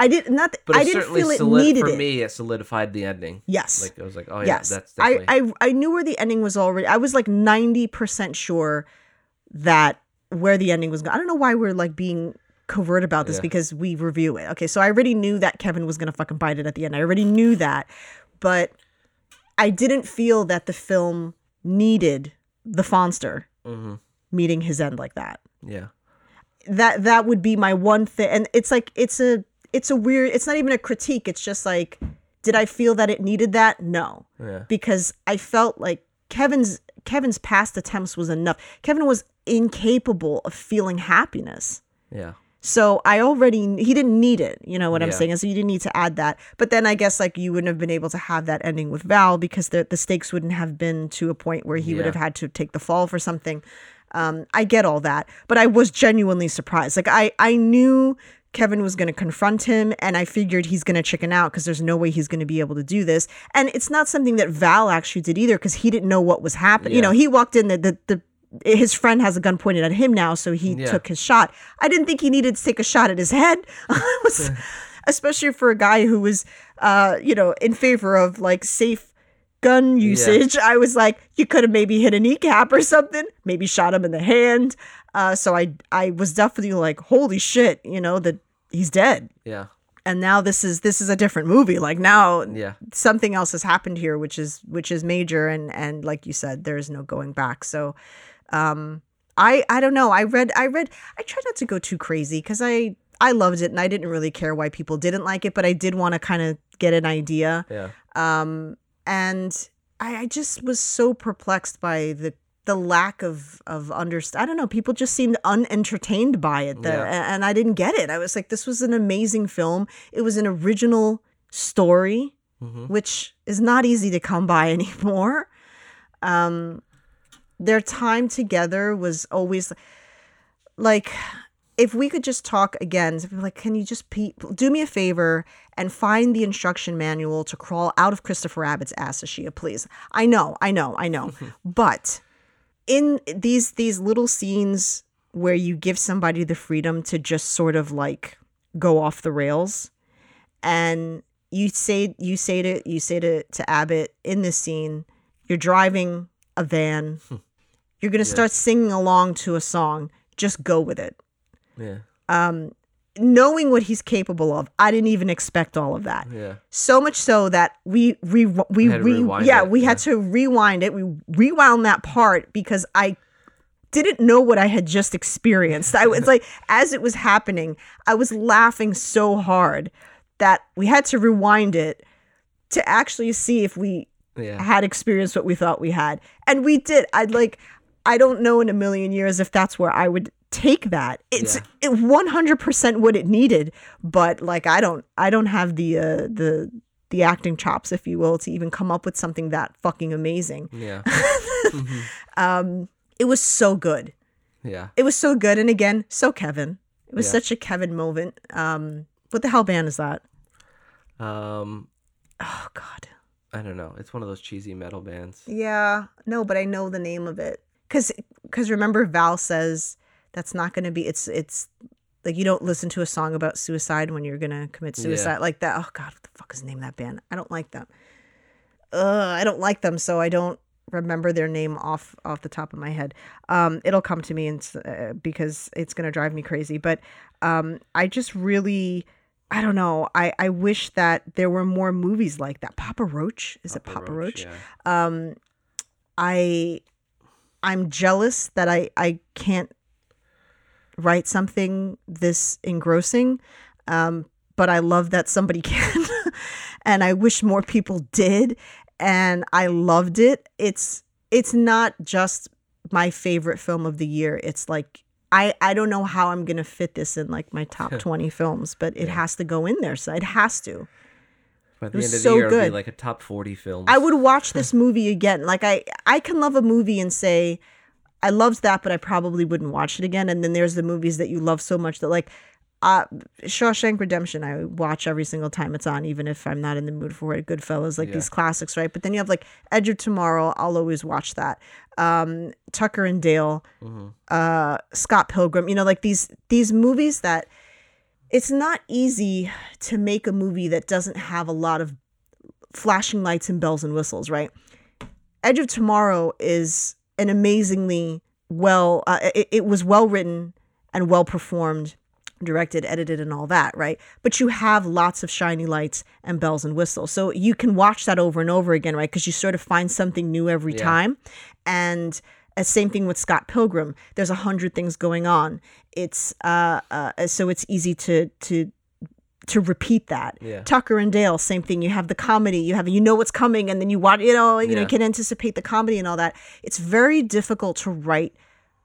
i did not Mm. but i didn't feel it solid- needed for it me. It solidified the ending. yes Like I was like, oh yeah, yes that's I. I i knew where the ending was already i was like 90% sure that where the ending was going i don't know why we're like being covert about this Yeah. because we review it okay so i already knew that kevin was gonna fucking bite it at the end i already knew that but i didn't feel that the film needed the fonster hmm meeting his end like that Yeah. that that would be my one thing and it's like it's a it's a weird it's not even a critique it's just like did i feel that it needed that no Yeah. because i felt like kevin's kevin's past attempts was enough kevin was incapable of feeling happiness Yeah. So i already he didn't need it you know what i'm saying and so you didn't need to add that but then i guess like you wouldn't have been able to have that ending with val because the, the stakes wouldn't have been to a point where he would have had to take the fall for something um, I get all that, but I was genuinely surprised. Like I, I knew Kevin was going to confront him, and I figured he's going to chicken out because there's no way he's going to be able to do this. And it's not something that Val actually did either because he didn't know what was happening. You know, he walked in the the. the his friend has a gun pointed at him now, so he Yeah. took his shot. I didn't think he needed to take a shot at his head, *laughs* especially for a guy who was, uh, you know, in favor of like safe gun usage. I was like, you could have maybe hit a kneecap or something, maybe shot him in the hand. Uh, so I I was definitely like, holy shit, you know that he's dead. Yeah. And now this is this is a different movie. Like now Yeah. something else has happened here, which is which is major, and and like you said, there is no going back. So, um, I I don't know. I read I read I tried not to go too crazy because I I loved it and I didn't really care why people didn't like it, but I did want to kind of get an idea Yeah. um, and I, I just was so perplexed by the the lack of of underst I don't know. People just seemed unentertained by it, the, Yeah. and I didn't get it. I was like, this was an amazing film. It was an original story, hmm which is not easy to come by *laughs* anymore. Um, their time together was always like if we could just talk again like can you just pe- do me a favor and find the instruction manual to crawl out of christopher abbott's ass ashia please? I know i know i know. *laughs* But in these these little scenes where you give somebody the freedom to just sort of like go off the rails and you say you say to you say to to abbott in this scene you're driving a van hmm. You're going to start singing along to a song just go with it Yeah. um, knowing what he's capable of, I didn't even expect all of that. Yeah. So much so that we we Had to rewind yeah it, we had to rewind it. We rewound that part because I didn't know what I had just experienced. I was *laughs* like, as it was happening, I was laughing so hard that we had to rewind it to actually see if we Yeah. had experienced what we thought we had. And we did. I'd like I don't know in a million years if that's where I would take that. It's 100% what it needed, but like I don't I don't have the uh the the acting chops if you will to even come up with something that fucking amazing. Yeah. *laughs* Um it was so good. Yeah. It was so good and again, so Kevin. It was Yeah. such a Kevin moment. Um what the hell band is that? Um, Oh god. I don't know. It's one of those cheesy metal bands. Yeah, no, but I know the name of it because because remember Val says that's not going to be it's it's like you don't listen to a song about suicide when you're gonna commit Yeah. suicide like that. Oh God, what the fuck is the name of that band? I don't like them. Ugh, I don't like them, so I don't remember their name off off the top of my head. Um, it'll come to me and uh, because it's gonna drive me crazy. But um, I just really. I don't know. I, I wish that there were more movies like that. Papa Roach is it Papa Roach? Yeah. um i i'm jealous that i i can't write something this engrossing um but i love that somebody *laughs* can and i wish more people did and i loved it it's it's not just my favorite film of the year it's like I, I don't know how I'm gonna fit this in like my top *laughs* 20 films, but it Yeah. has to go in there. So it has to. By the was end of so the year, it'll be good. like a top 40 film. I would watch this movie again. Like I I can love a movie and say I loved that, but I probably wouldn't watch it again. And then there's the movies that you love so much that like uh Shawshank Redemption I watch every single time it's on, even if I'm not in the mood for it. Goodfellas, like Yeah. these classics, right? But then you have like Edge of Tomorrow, I'll always watch that. Um Tucker and Dale, Mhm. uh Scott Pilgrim, you know, like these these movies that it's not easy to make a movie that doesn't have a lot of flashing lights and bells and whistles, right? Edge of Tomorrow is an amazingly well, uh, it, it was well written and well performed, directed, edited, and all that, right? But you have lots of shiny lights and bells and whistles. So you can watch that over and over again, right? Because you sort of find something new every Yeah. time. And uh, same thing with Scott Pilgrim. There's a hundred things going on. It's uh, uh so it's easy to to to repeat that. Yeah. Tucker and Dale, same thing. You have the comedy, you have you know what's coming, and then you watch, you know, you know, Yeah. you can anticipate the comedy and all that. It's very difficult to write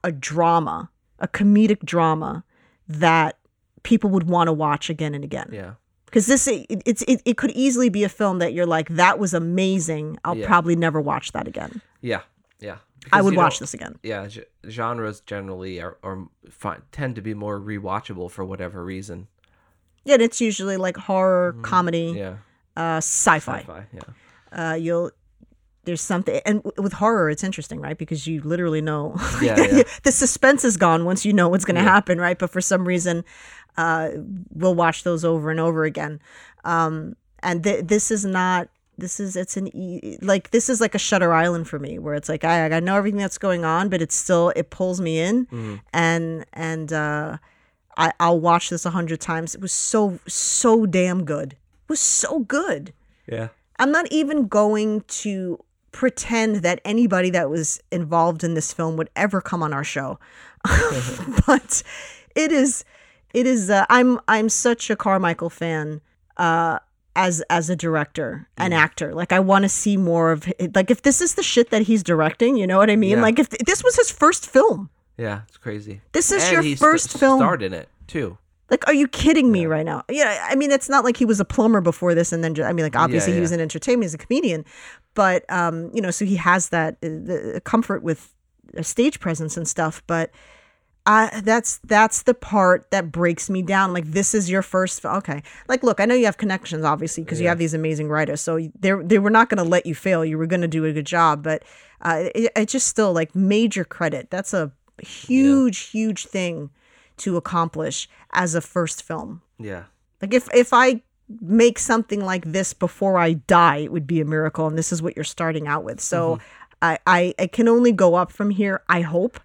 a drama, a comedic drama that people would want to watch again and again. Yeah. Because this, it, it's it, it could easily be a film that you're like, that was amazing. I'll Yeah. probably never watch that again. Yeah. Yeah. I would watch this again. Yeah. Genres generally are, are fi- tend to be more rewatchable for whatever reason. Yeah, and it's usually like horror, comedy, Mm-hmm. Yeah. uh, sci-fi. Sci-fi. Yeah. uh, you'll there's something and w- with horror it's interesting right because you literally know *laughs* Yeah, yeah. *laughs* the suspense is gone once you know what's going to Yeah. happen right but for some reason uh, we'll watch those over and over again um, and th- this is not this is it's an e- like this is like a shutter island for me where it's like I, I know everything that's going on but it's still it pulls me in Mhm. and and uh, I, I'll watch this a hundred times it was so so damn good it was so good Yeah. I'm not even going to pretend that anybody that was involved in this film would ever come on our show. *laughs* but it is it is uh, I'm I'm such a Carmichael fan uh as as a director and actor. Like I want to see more of it. like if this is the shit that he's directing, you know what I mean? Yeah. Like if this was his first film. Yeah. It's crazy. This is And your he st- first film. Starred in it too. Like, are you kidding me right now? Yeah, I mean, it's not like he was a plumber before this, and then I mean, like obviously he yeah. was in entertainment he's a comedian, but um, you know, so he has that uh, the comfort with a stage presence and stuff. But I that's that's the part that breaks me down. Like, this is your first, okay? Like, look, I know you have connections, obviously, because you have these amazing writers, so they they were not going to let you fail. You were going to do a good job, but uh, it, it just still like major credit. That's a huge, huge thing to accomplish as a first film. Yeah. Like if if I make something like this before I die, it would be a miracle. And this is what you're starting out with. So I, I I can only go up from here. I hope.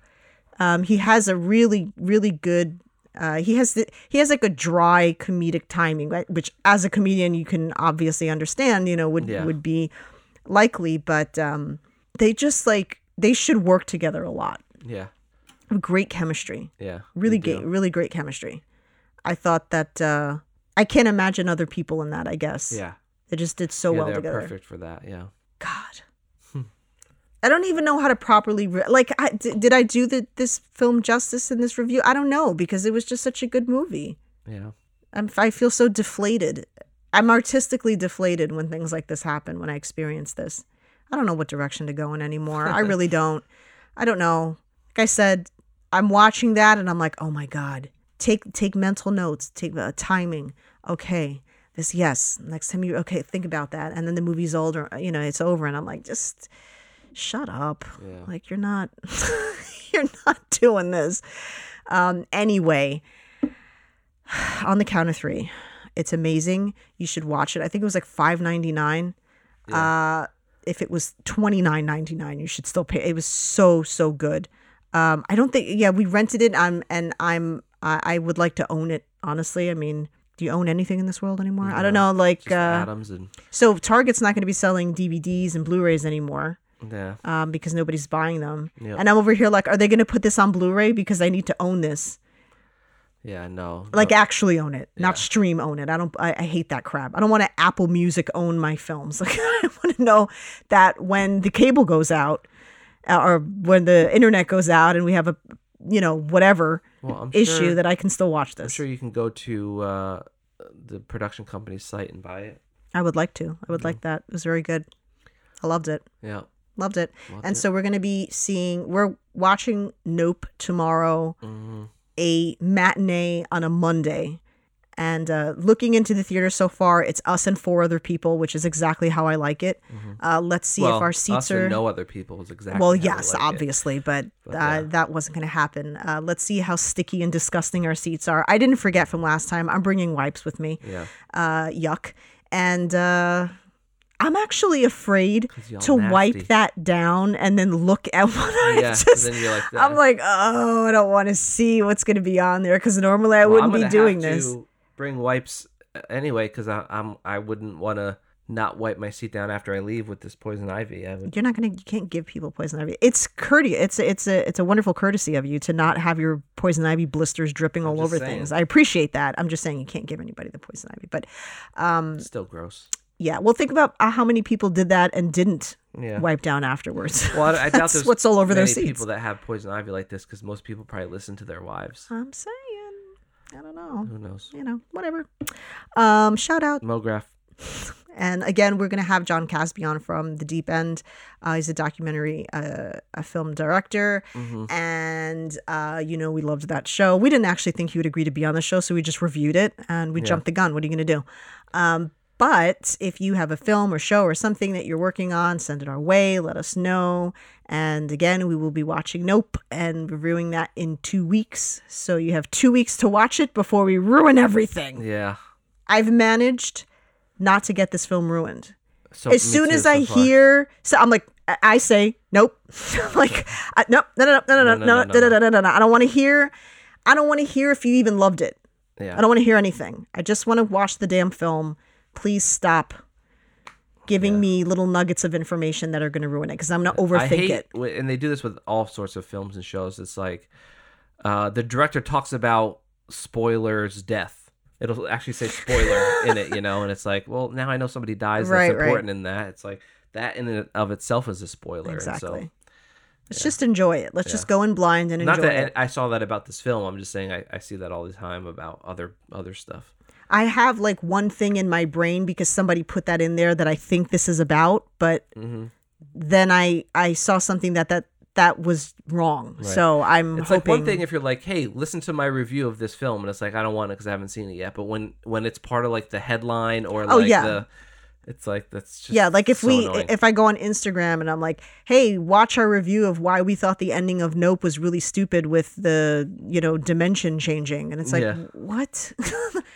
Um, he has a really really good. Uh, he has the, he has like a dry comedic timing, right? which as a comedian you can obviously understand. You know would Yeah. would be likely, but um, they just like they should work together a lot. Yeah. Great chemistry Yeah. really great really great chemistry i thought that uh i can't imagine other people in that i guess Yeah. they just did so yeah, well they're together perfect for that. Yeah. God. I don't even know how to properly re- like. I, d- did I do the, this film justice in this review? I don't know because it was just such a good movie. Yeah. I'm, I feel so deflated. I'm artistically deflated when things like this happen. When I experience this, I don't know what direction to go in anymore. I really *laughs* don't. I don't know. Like I said, I'm watching that and I'm like, oh my god. Take take mental notes. Take uh, timing. Okay, this yes. Next time you okay, think about that. And then the movie's older. You know, it's over, and I'm like, just shut up. Yeah. Like you're not *laughs* you're not doing this. Um, anyway, on the count of three, it's amazing. You should watch it. I think it was like five ninety nine. Uh, if it was twenty nine ninety nine, you should still pay. It was so so good. Um, I don't think. Yeah, we rented it. I'm and I'm. I, I would like to own it. Honestly, I mean, do you own anything in this world anymore? I don't know. Like, uh, Adams and so Target's not going to be selling DVDs and Blu-rays anymore yeah. um, because nobody's buying them. Yep. And I'm over here like, are they going to put this on Blu-ray because I need to own this? Yeah, no. Like actually own it, not Yeah. stream own it. I don't. I, I hate that crap. I don't want to Apple Music own my films. *laughs* Like I want to know that when the cable goes out, uh, or when the internet goes out, and we have a, you know, whatever well, issue sure, that I can still watch this. I'm sure you can go to uh, the production company's site and buy it. I would like to. I would like that. It was very good. I loved it. Yeah. Loved it. Loved and it. so we're going to be seeing, we're watching Nope tomorrow, hmm a matinee on a Monday. And uh, looking into the theater so far, it's us and four other people, which is exactly how I like it. Uh, let's see Mm-hmm. well, if our us seats and are. no other people is exactly. well, yes, like it. obviously, but, But, uh, yeah. that wasn't going to happen. Uh, let's see how sticky and disgusting our seats are. I didn't forget from last time. I'm bringing wipes with me. Yeah. Uh, yuck. And uh, I'm actually afraid to wipe that down and then look at *laughs* what I Yeah. just. then you're like, I'm "Uh, like, oh, I don't want to see what's going to be on there because normally I well, wouldn't be doing this. to Bring wipes uh, anyway, because I'm I wouldn't want to not wipe my seat down after I leave with this poison ivy. I would. You're not gonna. You can't give people poison ivy. It's courteous. It's a, it's a it's a wonderful courtesy of you to not have your poison ivy blisters dripping all over saying. things. I appreciate that. I'm just saying you can't give anybody the poison ivy. But um, Still gross. Yeah, well, think about uh, how many people did that and didn't Yeah. wipe down afterwards. Well, I, I doubt *laughs* there's what's all over many those seats. people that have poison ivy like this because most people probably listen to their wives. I'm saying, I don't know. Who knows? You know, whatever. Um, shout out Mograph. *laughs* And again, we're going to have John Casby on from The Deep End. Uh, he's a documentary, uh, a film director. Mm-hmm. And, uh, you know, we loved that show. We didn't actually think he would agree to be on the show, so we just reviewed it and we jumped the gun. What are you going to do? Um, but if you have a film or show or something that you're working on, send it our way. Let us know. And again, we will be watching Nope and reviewing that in two weeks. So you have two weeks to watch it before we ruin everything. Yeah. I've managed not to get this film ruined So as soon as I hear, so I'm like, I- say nope. like, I, nope, no, no, no, no, no, no, no, no, no, no, no, no. I don't want to hear. I don't want to hear if you even loved it. yeah. I don't want to hear anything. I just want to watch the damn film. Please stop giving Yeah. me little nuggets of information that are going to ruin it because I'm going to I overthink hate, it. and they do this with all sorts of films and shows. It's like uh, the director talks about spoilers death. It'll actually say spoiler *laughs* in it, you know, and it's like, well, now I know somebody dies. Right, that's right. important in that. It's like that in and of itself is a spoiler. and Exactly. So, Let's just enjoy it. Let's just go in blind and not enjoy that it. I saw that about this film. I'm just saying I, I see that all the time about other other stuff. I have like one thing in my brain because somebody put that in there that I think this is about, but Mm-hmm. then I I saw something that that that was wrong. So I'm It's hoping. like one thing if you're like, hey, listen to my review of this film, and it's like I don't want it because I haven't seen it yet. But when when it's part of like the headline or like Oh, yeah. the, it's like that's just yeah, like if so we annoying. if I go on Instagram and I'm like, "Hey, watch our review of why we thought the ending of Nope was really stupid with the, you know, dimension changing." And it's like, Yeah. "What? *laughs*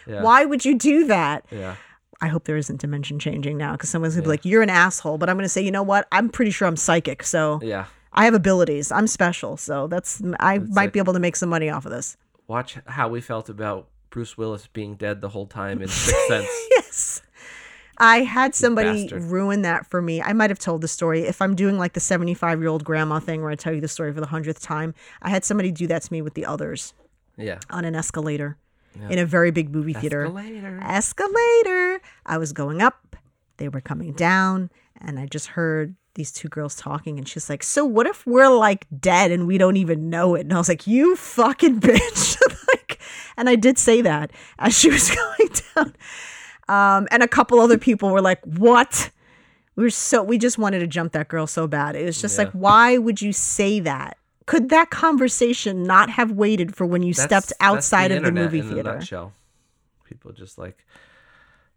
Yeah. why would you do that?" yeah. I hope there isn't dimension changing now because someone's going to be like, "You're an asshole." But I'm going to say, "You know what? I'm pretty sure I'm psychic, so Yeah. I have abilities. I'm special, so that's I might like- be able to make some money off of this." Watch how we felt about Bruce Willis being dead the whole time in *laughs* Sixth Sense. yes. I had somebody bastard. ruin that for me. I might have told the story. If I'm doing like the 75 year old grandma thing where I tell you the story for the hundredth time, I had somebody do that to me with the others Yeah. on an escalator yeah. in a very big movie theater. Escalator. Escalator. I was going up They were coming down, and I just heard these two girls talking, and she's like, "So what if we're like dead and we don't even know it?" And I was like, "You fucking *laughs* bitch!" *laughs* like, and I did say that as she was *laughs* going down. Um, and a couple other people were like, "What?" We were so we just wanted to jump that girl so bad. It was just Yeah. like, why would you say that? Could that conversation not have waited for when you That's- stepped outside of the movie theater? nutshell. People just like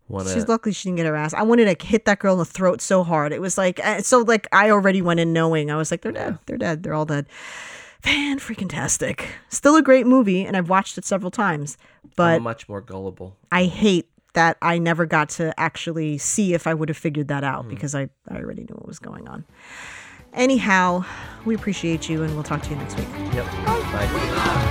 want She's lucky she didn't get her ass. I wanted to hit that girl in the throat so hard. It was like uh, so like I already went in knowing I was like they're dead. They're dead. They're all dead. Fan freaking tastic. Still a great movie, and I've watched it several times. But I'm much more gullible. I hate that I never got to actually see if I would have figured that out hmm. because I, I already knew what was going on. Anyhow, we appreciate you and we'll talk to you next week. Yep. Bye.